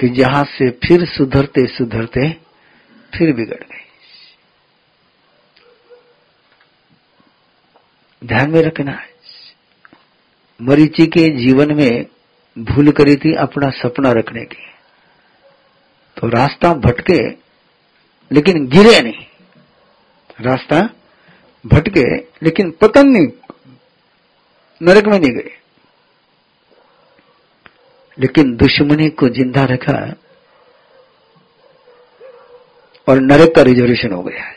कि जहाँ से फिर सुधरते सुधरते फिर बिगड़ गए। ध्यान में रखना है। मरीची के जीवन में भूल करी थी अपना सपना रखने की। तो रास्ता भटके, लेकिन गिरे नहीं। रास्ता भटके, लेकिन पतन नहीं, नरक में नहीं गए। लेकिन दुश्मनी को ज़िंदा रखा और नरक का रिजर्वेशन हो गया।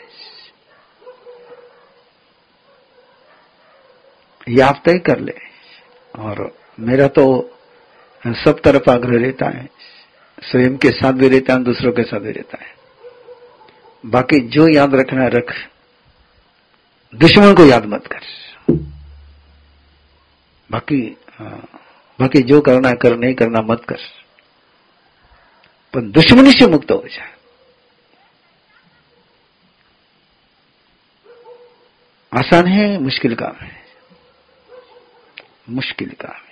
ये आप तय कर ले। और मेरा तो सब तरफ़ आग्रह रहता है। स्वयं के साथ भी रहता है दूसरों के साथ भी रहता है। बाकी जो याद रखना है, रख। दुश्मन को याद मत कर। बाकी बाकी जो करना है, कर, नहीं करना मत कर। पर दुश्मनी से मुक्त हो जाए। आसान है, मुश्किल काम है। मुश्किल काम है।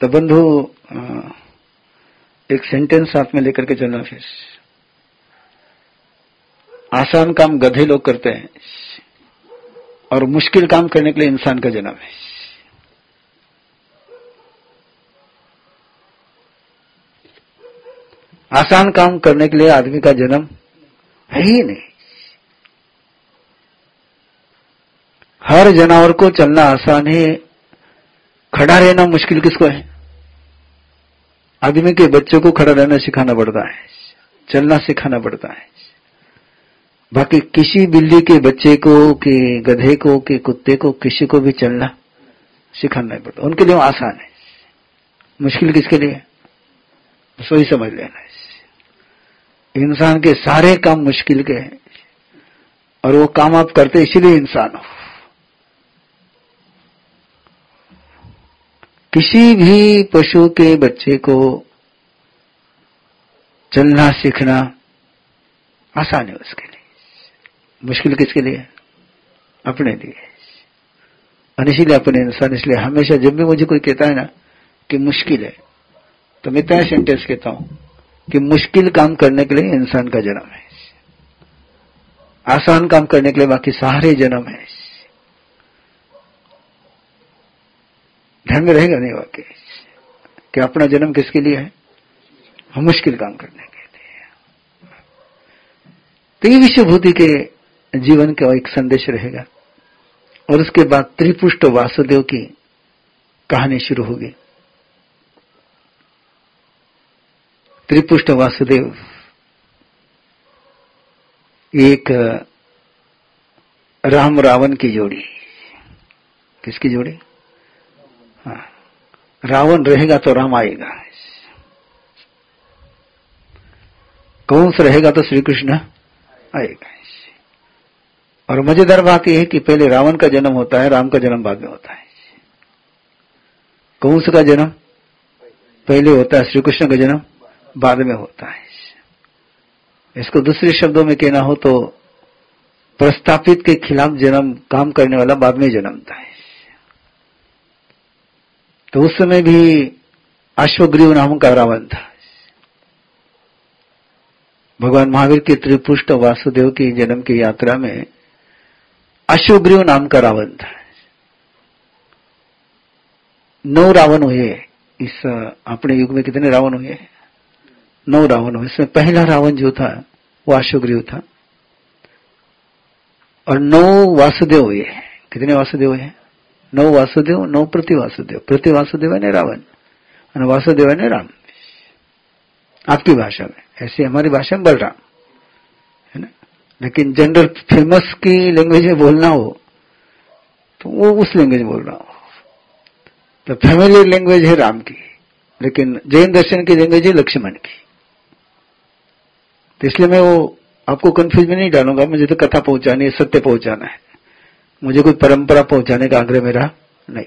तो बंधु एक सेंटेंस साथ में लेकर के चलना फिर। आसान काम गधे लोग करते हैं और मुश्किल काम करने के लिए इंसान का जन्म है। आसान काम करने के लिए आदमी का जन्म है ही नहीं। हर जानवर को चलना आसान है, खड़ा रहना मुश्किल किसको है? आदमी के बच्चों को खड़ा रहना सिखाना पड़ता है। चलना सिखाना पड़ता है। बाकी किसी बिल्ली के बच्चे को, कि गधे को, के कुत्ते को, किसी को भी चलना सिखाना नहीं पड़ता। उनके लिए आसान है। मुश्किल किसके लिए? बस वही समझ लेना है। इंसान के सारे काम मुश्किल के हैं। और वो काम आप करते इसीलिए इंसान हो। किसी भी पशु के बच्चे को चलना, सीखना आसान है उसके लिए। मुश्किल किसके लिए? अपने लिए। और इसीलिए अपने इंसान इसलिए हमेशा जब भी मुझे कोई कहता है ना कि मुश्किल है तो मैं इतना सेंटेंस कहता हूँ कि मुश्किल काम करने के लिए इंसान का जन्म है। आसान काम करने के लिए बाकी सारे जन्म है। में रहेगा नहीं वाक्य कि अपना जन्म किसके लिए है? हम मुश्किल काम करने के लिए तो ये विश्वभूति के जीवन का एक संदेश रहेगा। और उसके बाद त्रिपुष्ट वासुदेव की कहानी शुरू होगी। त्रिपुष्ट वासुदेव एक राम रावण की जोड़ी। किसकी जोड़ी? रावण रहेगा तो राम आएगा। कंस रहेगा तो श्री कृष्ण आएगा। और मज़ेदार बात यह है कि पहले रावण का जन्म होता है, राम का जन्म बाद में होता है। कंस का जन्म? पहले होता है श्री कृष्ण का जन्म, बाद में होता है। इसको दूसरे शब्दों में कहना हो तो प्रस्तापित के खिलाफ जन्म, काम करने वाला बाद में जन्मता है। तो उस समय भी अश्वग्रीव नाम का रावण था। भगवान महावीर के त्रिपुष्ट वासुदेव की जन्म की यात्रा में अश्वग्रीव नाम का रावण था। नौ रावण हुए। इस, अपने युग में कितने रावण हुए? नौ रावण हुए। इसमें पहला रावण जो था, वो अशुग्रीव था। और नौ वासुदेव हुए। कितने वासुदेव हुए? नौ वासुदेव, नौ प्रति वासुदेव प्रति वासुदेव है रावण, और वासुदेव है राम। आपकी भाषा में। ऐसे हमारी भाषा में बलराम। लेकिन जनरल फ़ेमस की लैंग्वेज में बोलना हो तो वो उस लैंग्वेज बोल रहा हो। तो फैमिली लैंग्वेज है राम की, लेकिन जैन दर्शन की लैंग्वेज है लक्ष्मण की। तो इसलिए मैं वो आपको कंफ्यूज में नहीं डालूँगा, मुझे तो कथा पहुंचानी है, सत्य पहुंचाना है। मुझे कोई परंपरा पहुँचाने का आग्रह मेरा नहीं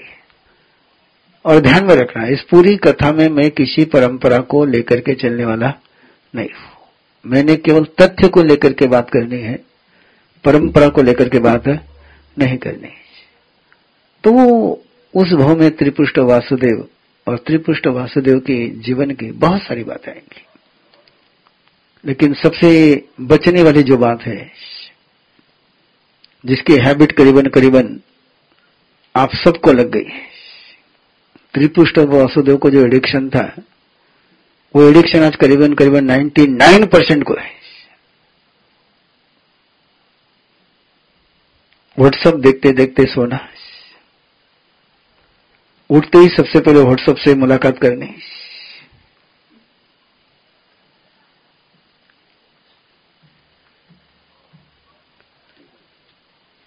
और ध्यान में रखना, इस पूरी कथा में मैं किसी परंपरा को लेकर के चलने वाला नहीं मैंने केवल तथ्य को लेकर के बात करनी है, परंपरा को लेकर के बात नहीं करनी तो उस भाव में त्रिपुष्ट वासुदेव और त्रिपुष्ट वासुदेव के जीवन की बहुत सारी बातें आएँगी। लेकिन सबसे बचने वाली जो बात है जिसकी हैबिट करीबन करीबन आप सबको लग गई त्रिपुष्ट वासुदेव को जो एडिक्शन था, वो एडिक्शन आज करीबन करीबन 99 परसेंट को है। व्हाट्सअप देखते देखते सोना। उठते ही सबसे पहले व्हाट्सअप से मुलाकात करनी।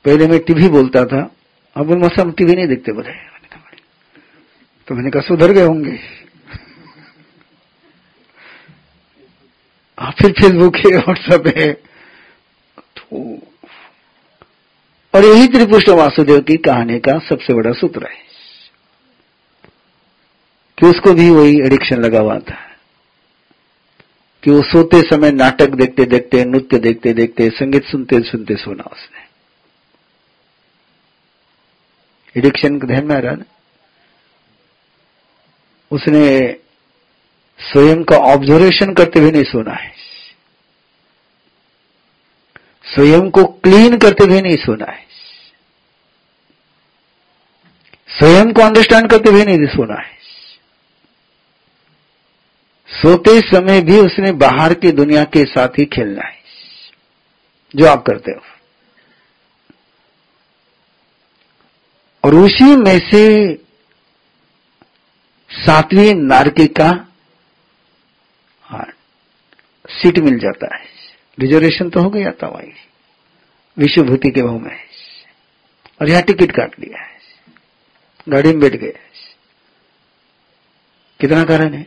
पहले मैं टीवी बोलता था अब उन मौसम टीवी नहीं देखते बोले। तो मैंने कहा सुधर गए होंगे। हाँ, फिर फेसबुक है व्हाट्सएप है। तो और यही त्रिपुष्ट वासुदेव की कहानी का सबसे बड़ा सूत्र है। कि उसको भी वही एडिक्शन लगा हुआ था। कि वो सोते समय नाटक देखते देखते नृत्य देखते देखते संगीत सुनते सुनते सोना उसने। एडिक्शन ध्यान में आ रहा ना? उसने स्वयं का ऑब्जर्वेशन करते हुए नहीं सोना है। स्वयं को क्लीन करते हुए नहीं सोना है। स्वयं को अंडरस्टैंड करते हुए नहीं सोना है। सोते समय भी उसने बाहर की दुनिया के साथ ही खेलना है, जो आप करते हो। और उसी में से सातवीं नारकी का हाँ, सीट मिल जाता है। रिजर्वेशन तो हो गया था वही विश्वभूति के भाव में और यहाँ टिकट काट लिया है। गाड़ी में बैठ गए कितना कारण है?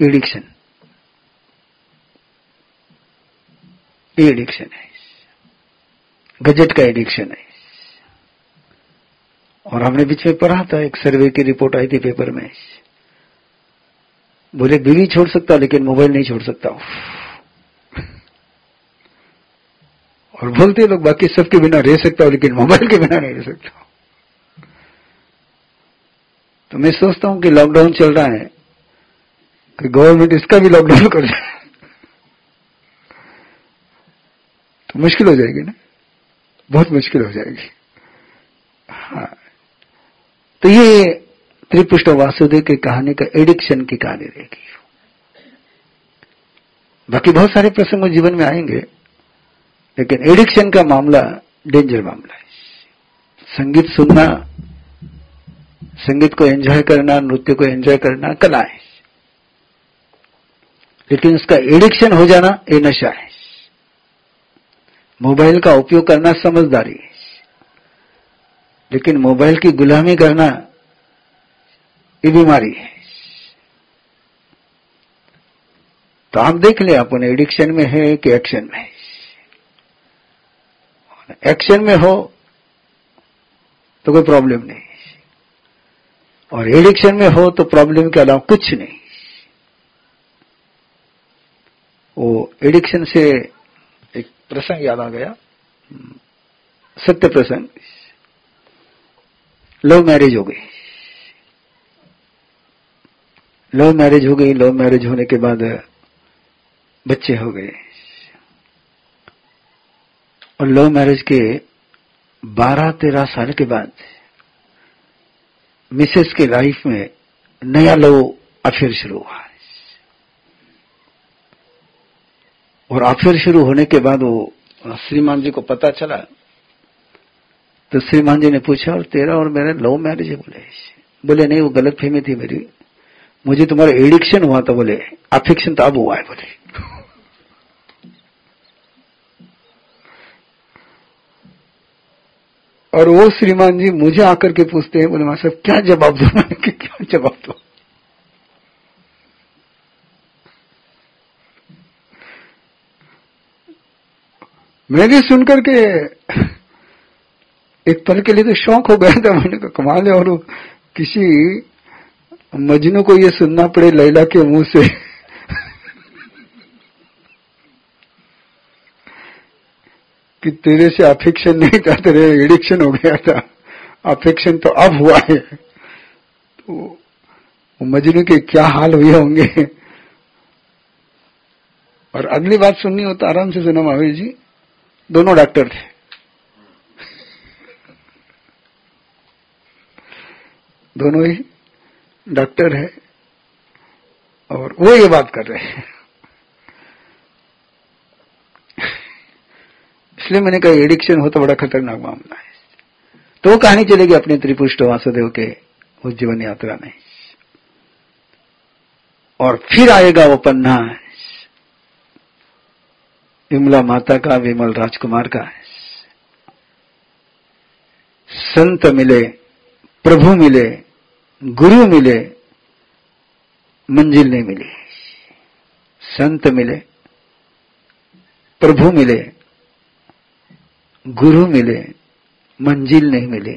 एडिक्शन। एडिक्शन है। गजट का एडिक्शन है। और हमने बीच में पढ़ा था, एक सर्वे की रिपोर्ट आई थी पेपर में। बोले, बीवी छोड़ सकता, लेकिन मोबाइल नहीं छोड़ सकता। और बोलते लोग, बाकी सबके बिना रह सकता हूँ लेकिन मोबाइल के बिना नहीं रह सकता। तो मैं सोचता हूँ कि लॉकडाउन चल रहा है, कि गवर्नमेंट इसका भी लॉकडाउन कर जाए तो मुश्किल हो जाएगी ना? बहुत मुश्किल हो जाएगी। हाँ। तो ये त्रिपुष्ट वासुदेव की कहानी का एडिक्शन की कहानी रहेगी बाकी बहुत सारे प्रसंग जीवन में आएँगे, लेकिन एडिक्शन का मामला डेंजर मामला है। संगीत सुनना, संगीत को एंजॉय करना, नृत्य को एंजॉय करना कला है। लेकिन उसका एडिक्शन हो जाना ये नशा है। मोबाइल का उपयोग करना समझदारी है। लेकिन मोबाइल की गुलामी करना ये बीमारी है। तो आप देख ले अपन एडिक्शन में है कि एक्शन में एक्शन में हो तो कोई प्रॉब्लम नहीं। और एडिक्शन में हो तो प्रॉब्लम के अलावा कुछ नहीं। वो एडिक्शन से एक प्रसंग याद आ गया। सत्य प्रसंग। लव मैरिज हो गई। लव मैरिज हो गई लव मैरिज होने के बाद, बच्चे हो गए। और लव मैरिज के बारह तेरह साल के बाद मिसेस के लाइफ में नया लव अफेयर शुरू हुआ। और अफेयर शुरू होने के बाद वो श्रीमान जी को पता चला तो श्रीमान जी ने पूछा, और तेरा और मेरा लव मैरिज है? बोले बोले, नहीं, वो गलत फहमी थी मेरी। मुझे तुम्हारा एडिक्शन हुआ था, बोले अफेक्शन तो अब हुआ है, बोले। और वो श्रीमान जी मुझे आकर के पूछते हैं, बोले, मास्टर, क्या जवाब दो क्या जवाब दो? मैं भी सुनकर के एक पल के लिए तो शौक हो गया था, मैंने कहा, कमाल है, और किसी मजनू को ये सुनना पड़े लैला के मुँह से। कि तेरे से अफेक्शन नहीं था, तेरे एडिक्शन हो गया था। अफेक्शन तो अब हुआ है। तो मजनू के क्या हाल हुए होंगे? और अगली बात सुननी हो तो आराम से सुना महावीर जी। दोनों डॉक्टर थे। दोनों ही डॉक्टर है और वो ये बात कर रहे हैं। इसलिए मैंने कहा, एडिक्शन हो तो बड़ा खतरनाक मामला है। तो वो कहानी चलेगी अपने त्रिपुष्ट वासुदेव के उस जीवन यात्रा में। और फिर आएगा वो पन्ना विमला माता का, विमल राजकुमार का। संत मिले प्रभु मिले, गुरु मिले, मंजिल नहीं मिली। संत मिले, प्रभु मिले, गुरु मिले, मंजिल नहीं मिली।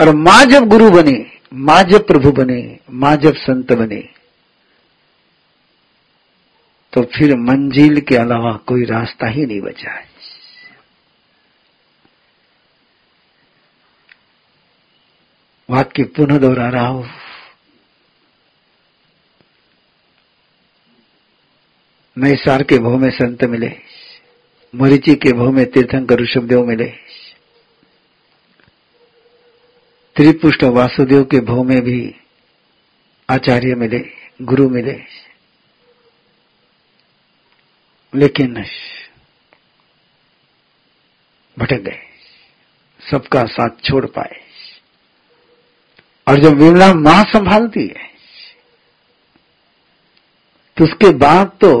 और माँ जब गुरु बने, माँ जब प्रभु बने, माँ जब संत बने तो फिर मंजिल के अलावा कोई रास्ता ही नहीं बचा है। वाक्य पुनः दोहरा रहा हूँ। मैं सार के भाव में संत मिले, मरीची के भाव में तीर्थंकर ऋषभदेव मिले। त्रिपुष्ट वासुदेव के भाव में भी आचार्य मिले, गुरु मिले। लेकिन भटक गए, सबका साथ छोड़ पाए। और जब विमला माँ संभालती है तो उसके बाद तो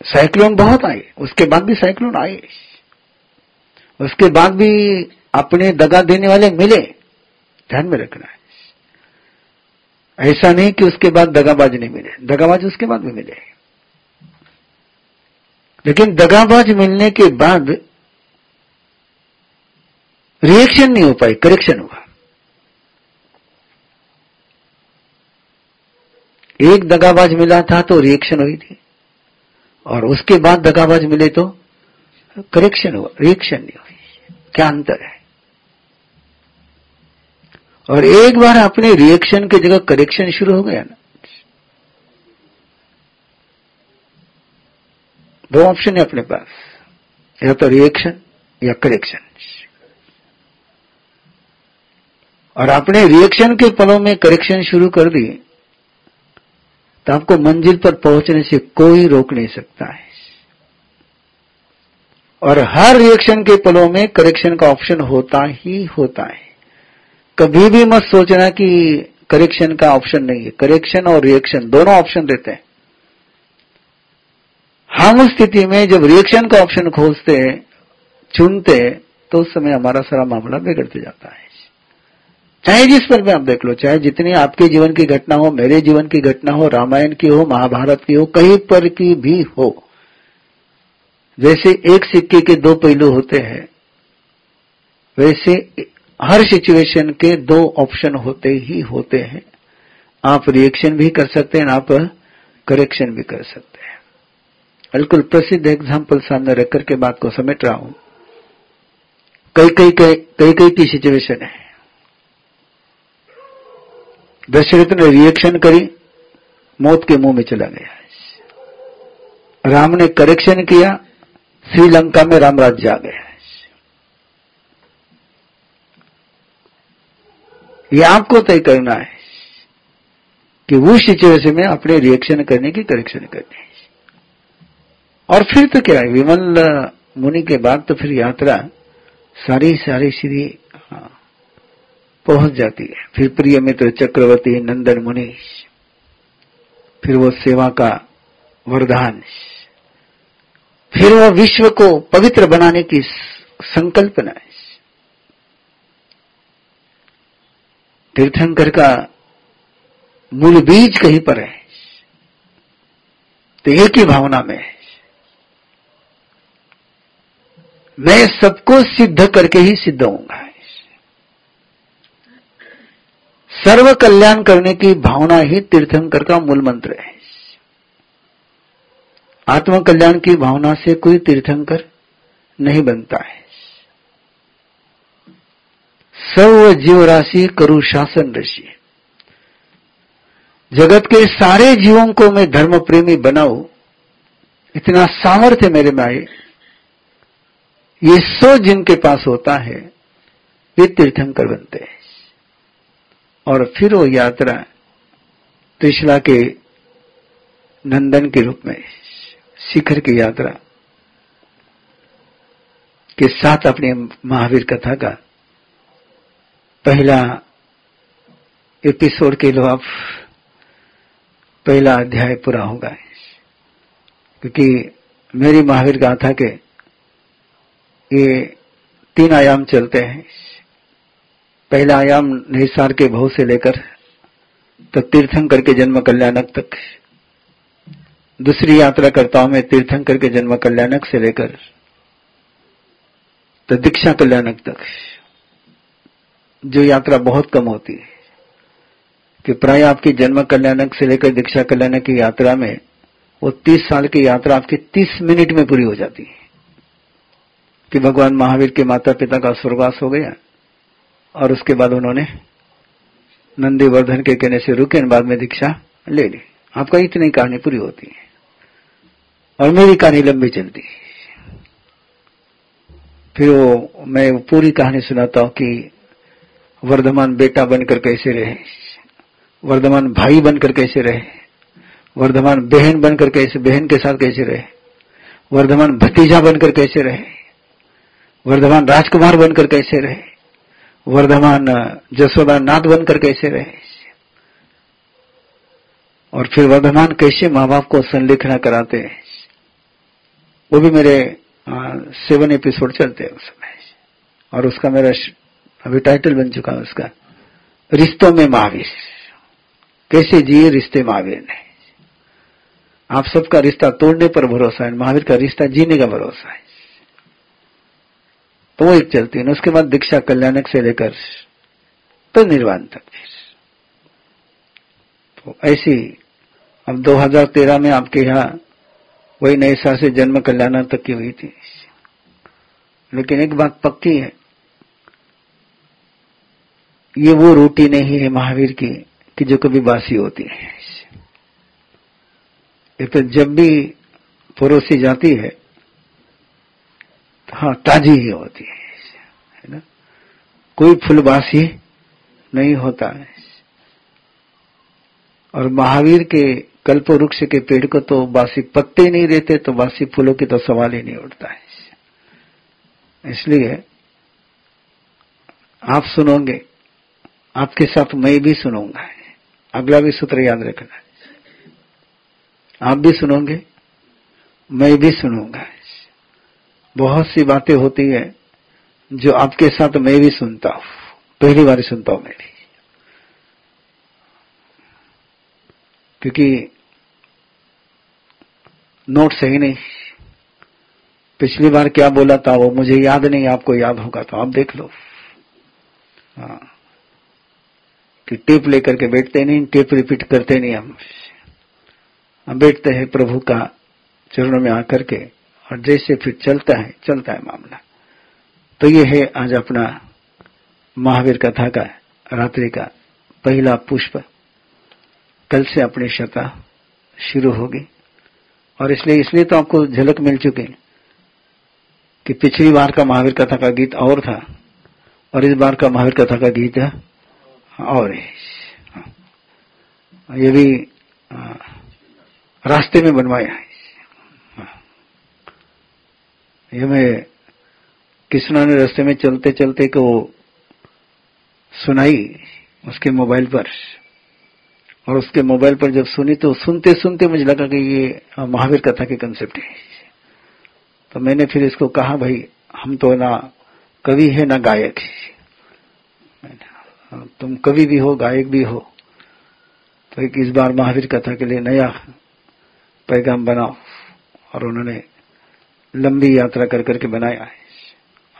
साइक्लोन बहुत आए, उसके बाद भी साइक्लोन आए। उसके बाद भी अपने दगा देने वाले मिले, ध्यान में रखना है। ऐसा नहीं कि उसके बाद दगाबाज नहीं मिले, दगाबाज उसके बाद भी मिले। लेकिन दगाबाज मिलने के बाद रिएक्शन नहीं हो पाई करेक्शन हुआ। एक दगाबाज मिला था तो रिएक्शन हुई थी। और उसके बाद दगाबाज मिले तो करेक्शन हुआ रिएक्शन नहीं हुई। क्या अंतर है? और एक बार अपने रिएक्शन की जगह करेक्शन शुरू हो गया ना। दो ऑप्शन है अपने पास। या तो रिएक्शन या करेक्शन और अपने रिएक्शन के पलों में करेक्शन शुरू कर दी। तो आपको मंजिल पर पहुँचने से कोई रोक नहीं सकता है। और हर रिएक्शन के पलों में करेक्शन का ऑप्शन होता ही होता है। कभी भी मत सोचना कि करेक्शन का ऑप्शन नहीं है। करेक्शन और रिएक्शन दोनों ऑप्शन देते हैं। हम उस स्थिति में जब रिएक्शन का ऑप्शन खोजते चुनते तो उस समय हमारा सारा मामला बिगड़ते जाता है। चाहे जिस पर भी आप देख लो, चाहे जितनी आपके जीवन की घटना हो, मेरे जीवन की घटना हो, रामायण की हो, महाभारत की हो, कहीं पर की भी हो जैसे एक सिक्के के दो पहलू होते हैं। वैसे हर सिचुएशन के दो ऑप्शन होते ही होते हैं। आप रिएक्शन भी कर सकते हैं, आप करेक्शन भी कर सकते हैं। बिल्कुल प्रसिद्ध एग्ज़ाम्पल सामने रखकर के बात को समेट रहा हूँ। कई कई कई कई कई की सिचुएशन है। दशरथ ने रिएक्शन करी मौत के मुँह में चला गया। राम ने करेक्शन किया श्रीलंका में राम राज्य आ गया। ये आपको तय करना है कि वो सिचुएशन में अपने रिएक्शन करने की करेक्शन करनी है। और फिर तो क्या है विमल मुनि के बाद तो फिर यात्रा सारी सारी हाँ, पहुँच जाती है। फिर प्रिय मित्र चक्रवर्ती नंदन मुनि फिर वो सेवा का वरदान। फिर वो विश्व को पवित्र बनाने की संकल्पना। तीर्थंकर का मूल बीज कहीं पर है। तो एक ही भावना में मैं सबको सिद्ध करके ही सिद्ध होऊँगा। सर्व कल्याण करने की भावना ही तीर्थंकर का मूल मंत्र है। आत्म कल्याण की भावना से कोई तीर्थंकर नहीं बनता है। सर्व जीव राशि करु शासन ऋषि। जगत के सारे जीवों को मैं धर्म प्रेमी बनाऊ, इतना सामर्थ्य मेरे में आए, ये सो जिनके पास होता है, वे तीर्थंकर बनते हैं। और फिर वो यात्रा त्रिशला के नंदन के रूप में, शिखर की यात्रा के साथ अपने महावीर कथा का पहला एपिसोड के लो पहला अध्याय पूरा होगा। क्योंकि मेरी महावीर गाथा के ये तीन आयाम चलते हैं। पहला आयाम निसार के भाव से लेकर तो तीर्थंकर के जन्म कल्याणक तक दूसरी यात्रा करता हूँ मैं तीर्थंकर के जन्म कल्याणक से लेकर तो दीक्षा कल्याणक तक जो यात्रा बहुत कम होती है, कि प्राय आपकी जन्म कल्याणक से लेकर दीक्षा कल्याणक की यात्रा में वो तीस साल की यात्रा आपकी तीस मिनट में पूरी हो जाती है। कि भगवान महावीर के माता पिता का स्वर्गवास हो गया और उसके बाद उन्होंने नंदीवर्धन के कहने से रुके, बाद में दीक्षा ले ली। आपका इतनी कहानी पूरी होती है और मेरी कहानी लंबी चलती है। फिर वो, मैं पूरी कहानी सुनाता हूँ कि वर्धमान बेटा बनकर कैसे रहे, वर्धमान भाई बनकर कैसे रहे, वर्धमान बहन बनकर कैसे, बहन के साथ कैसे रहे, वर्धमान भतीजा बनकर कैसे रहे, वर्धमान राजकुमार बनकर कैसे रहे वर्धमान, जसोदा नाथ बनकर कैसे रहे? और फिर वर्धमान कैसे माँ बाप को संलिखना कराते? हैं वो भी मेरे सेवन एपिसोड चलते हैं उस समय। और उसका मेरा अभी टाइटल बन चुका है उसका, रिश्तों में महावीर। कैसे जिए रिश्ते महावीर ने? आप सबका रिश्ता तोड़ने पर भरोसा है, महावीर का रिश्ता जीने का भरोसा है। तो वो एक चलती है उसके बाद दीक्षा कल्याणक से लेकर तो निर्वाण तक फिर। तो ऐसी अब 2013 में आपके यहाँ वही नए साल से जन्म कल्याण तक की हुई थी। लेकिन एक बात पक्की है, ये वो रोटी नहीं है महावीर की कि जो कभी बासी होती है। ये तो जब भी पड़ोसी जाती है हाँ ताजी ही होती है है ना? कोई फूल बासी नहीं होता है। और महावीर के कल्प वृक्ष के पेड़ को तो बासी पत्ते ही नहीं रहते तो बासी फूलों की तो सवाल ही नहीं उठता है। इसलिए आप सुनोगे, आपके साथ मैं भी सुनूँगा। अगला भी सूत्र याद रखना। आप भी सुनोगे, मैं भी सुनूँगा। बहुत सी बातें होती है जो आपके साथ मैं भी सुनता हूँ। पहली बार सुनता हूँ मेरी क्योंकि नोट सही नहीं। पिछली बार क्या बोला था वो मुझे याद नहीं, आपको याद होगा तो आप देख लो। हाँ। कि टेप लेकर के बैठते नहीं, टेप रिपीट करते नहीं हम। हम बैठते हैं प्रभु का चरणों में आकर के। और जैसे फिर चलता है चलता है मामला। तो ये है आज अपना महावीर कथा का, रात्रि का पहला पुष्प। कल से अपनी शता शुरू होगी। और इसलिए इसलिए तो आपको झलक मिल चुकी कि पिछली बार का महावीर कथा का गीत और था, और इस बार का महावीर कथा का गीत और है। ये भी रास्ते में बनवाया है। ये मैं कृष्णा ने रास्ते में चलते चलते को सुनाई उसके मोबाइल पर। और उसके मोबाइल पर जब सुनी तो सुनते सुनते मुझे लगा कि ये महावीर कथा के कंसेप्ट है। तो मैंने फिर इसको कहा, भाई, हम तो ना कवि है, ना गायक है। तुम कवि भी हो, गायक भी हो। तो एक इस बार महावीर कथा के लिए नया पैगाम बनाओ। और उन्होंने लंबी यात्रा कर करके बनाया है।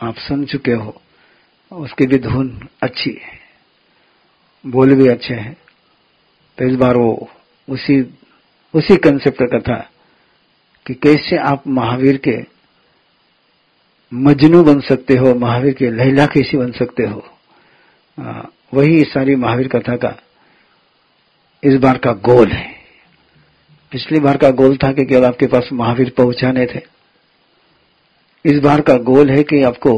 आप सुन चुके हो। उसकी भी धुन अच्छी है। बोल भी अच्छे हैं। तो इस बार वो उसी उसी कंसेप्ट का था कि कैसे आप महावीर के मजनू बन सकते हो महावीर के लैला कैसे बन सकते हो। आ, वही सारी महावीर कथा का इस बार का गोल है। पिछली बार का गोल था कि केवल आपके पास महावीर पहुँचाने थे। इस बार का गोल है कि आपको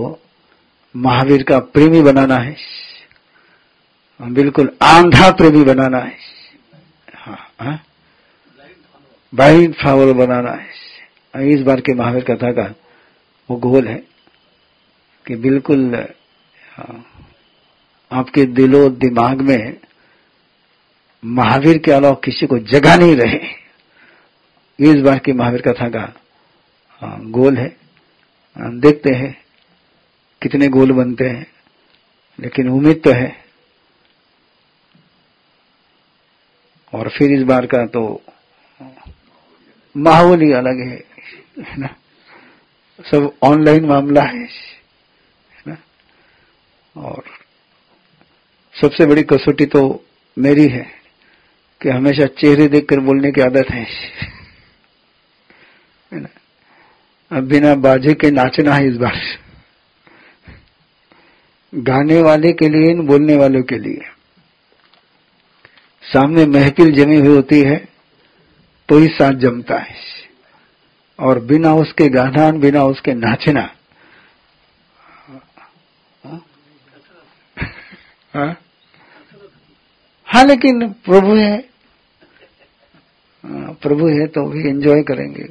महावीर का प्रेमी बनाना है। बिल्कुल आंधा प्रेमी बनाना है। ब्राइट फ्लावर बनाना है। इस बार के महावीर कथा का वो गोल है कि बिल्कुल आपके दिलो दिमाग में महावीर के अलावा किसी को जगह नहीं रहे। इस बार की महावीर कथा का गोल है। देखते हैं कितने गोल बनते हैं, लेकिन उम्मीद तो है। और फिर इस बार का तो माहौल ही अलग है ना? सब ऑनलाइन मामला है ना? और सबसे बड़ी कसौटी तो मेरी है कि हमेशा चेहरे देखकर बोलने की आदत है अब बिना बाजे के नाचना है इस बार। गाने वाले के लिए बोलने वालों के लिए। सामने महफिल जमी हुई होती है तो ही साथ जमता है। और बिना उसके गाना बिना उसके नाचना। हाँ? हाँ लेकिन प्रभु है। हाँ, प्रभु है तो भी एंजॉय करेंगे।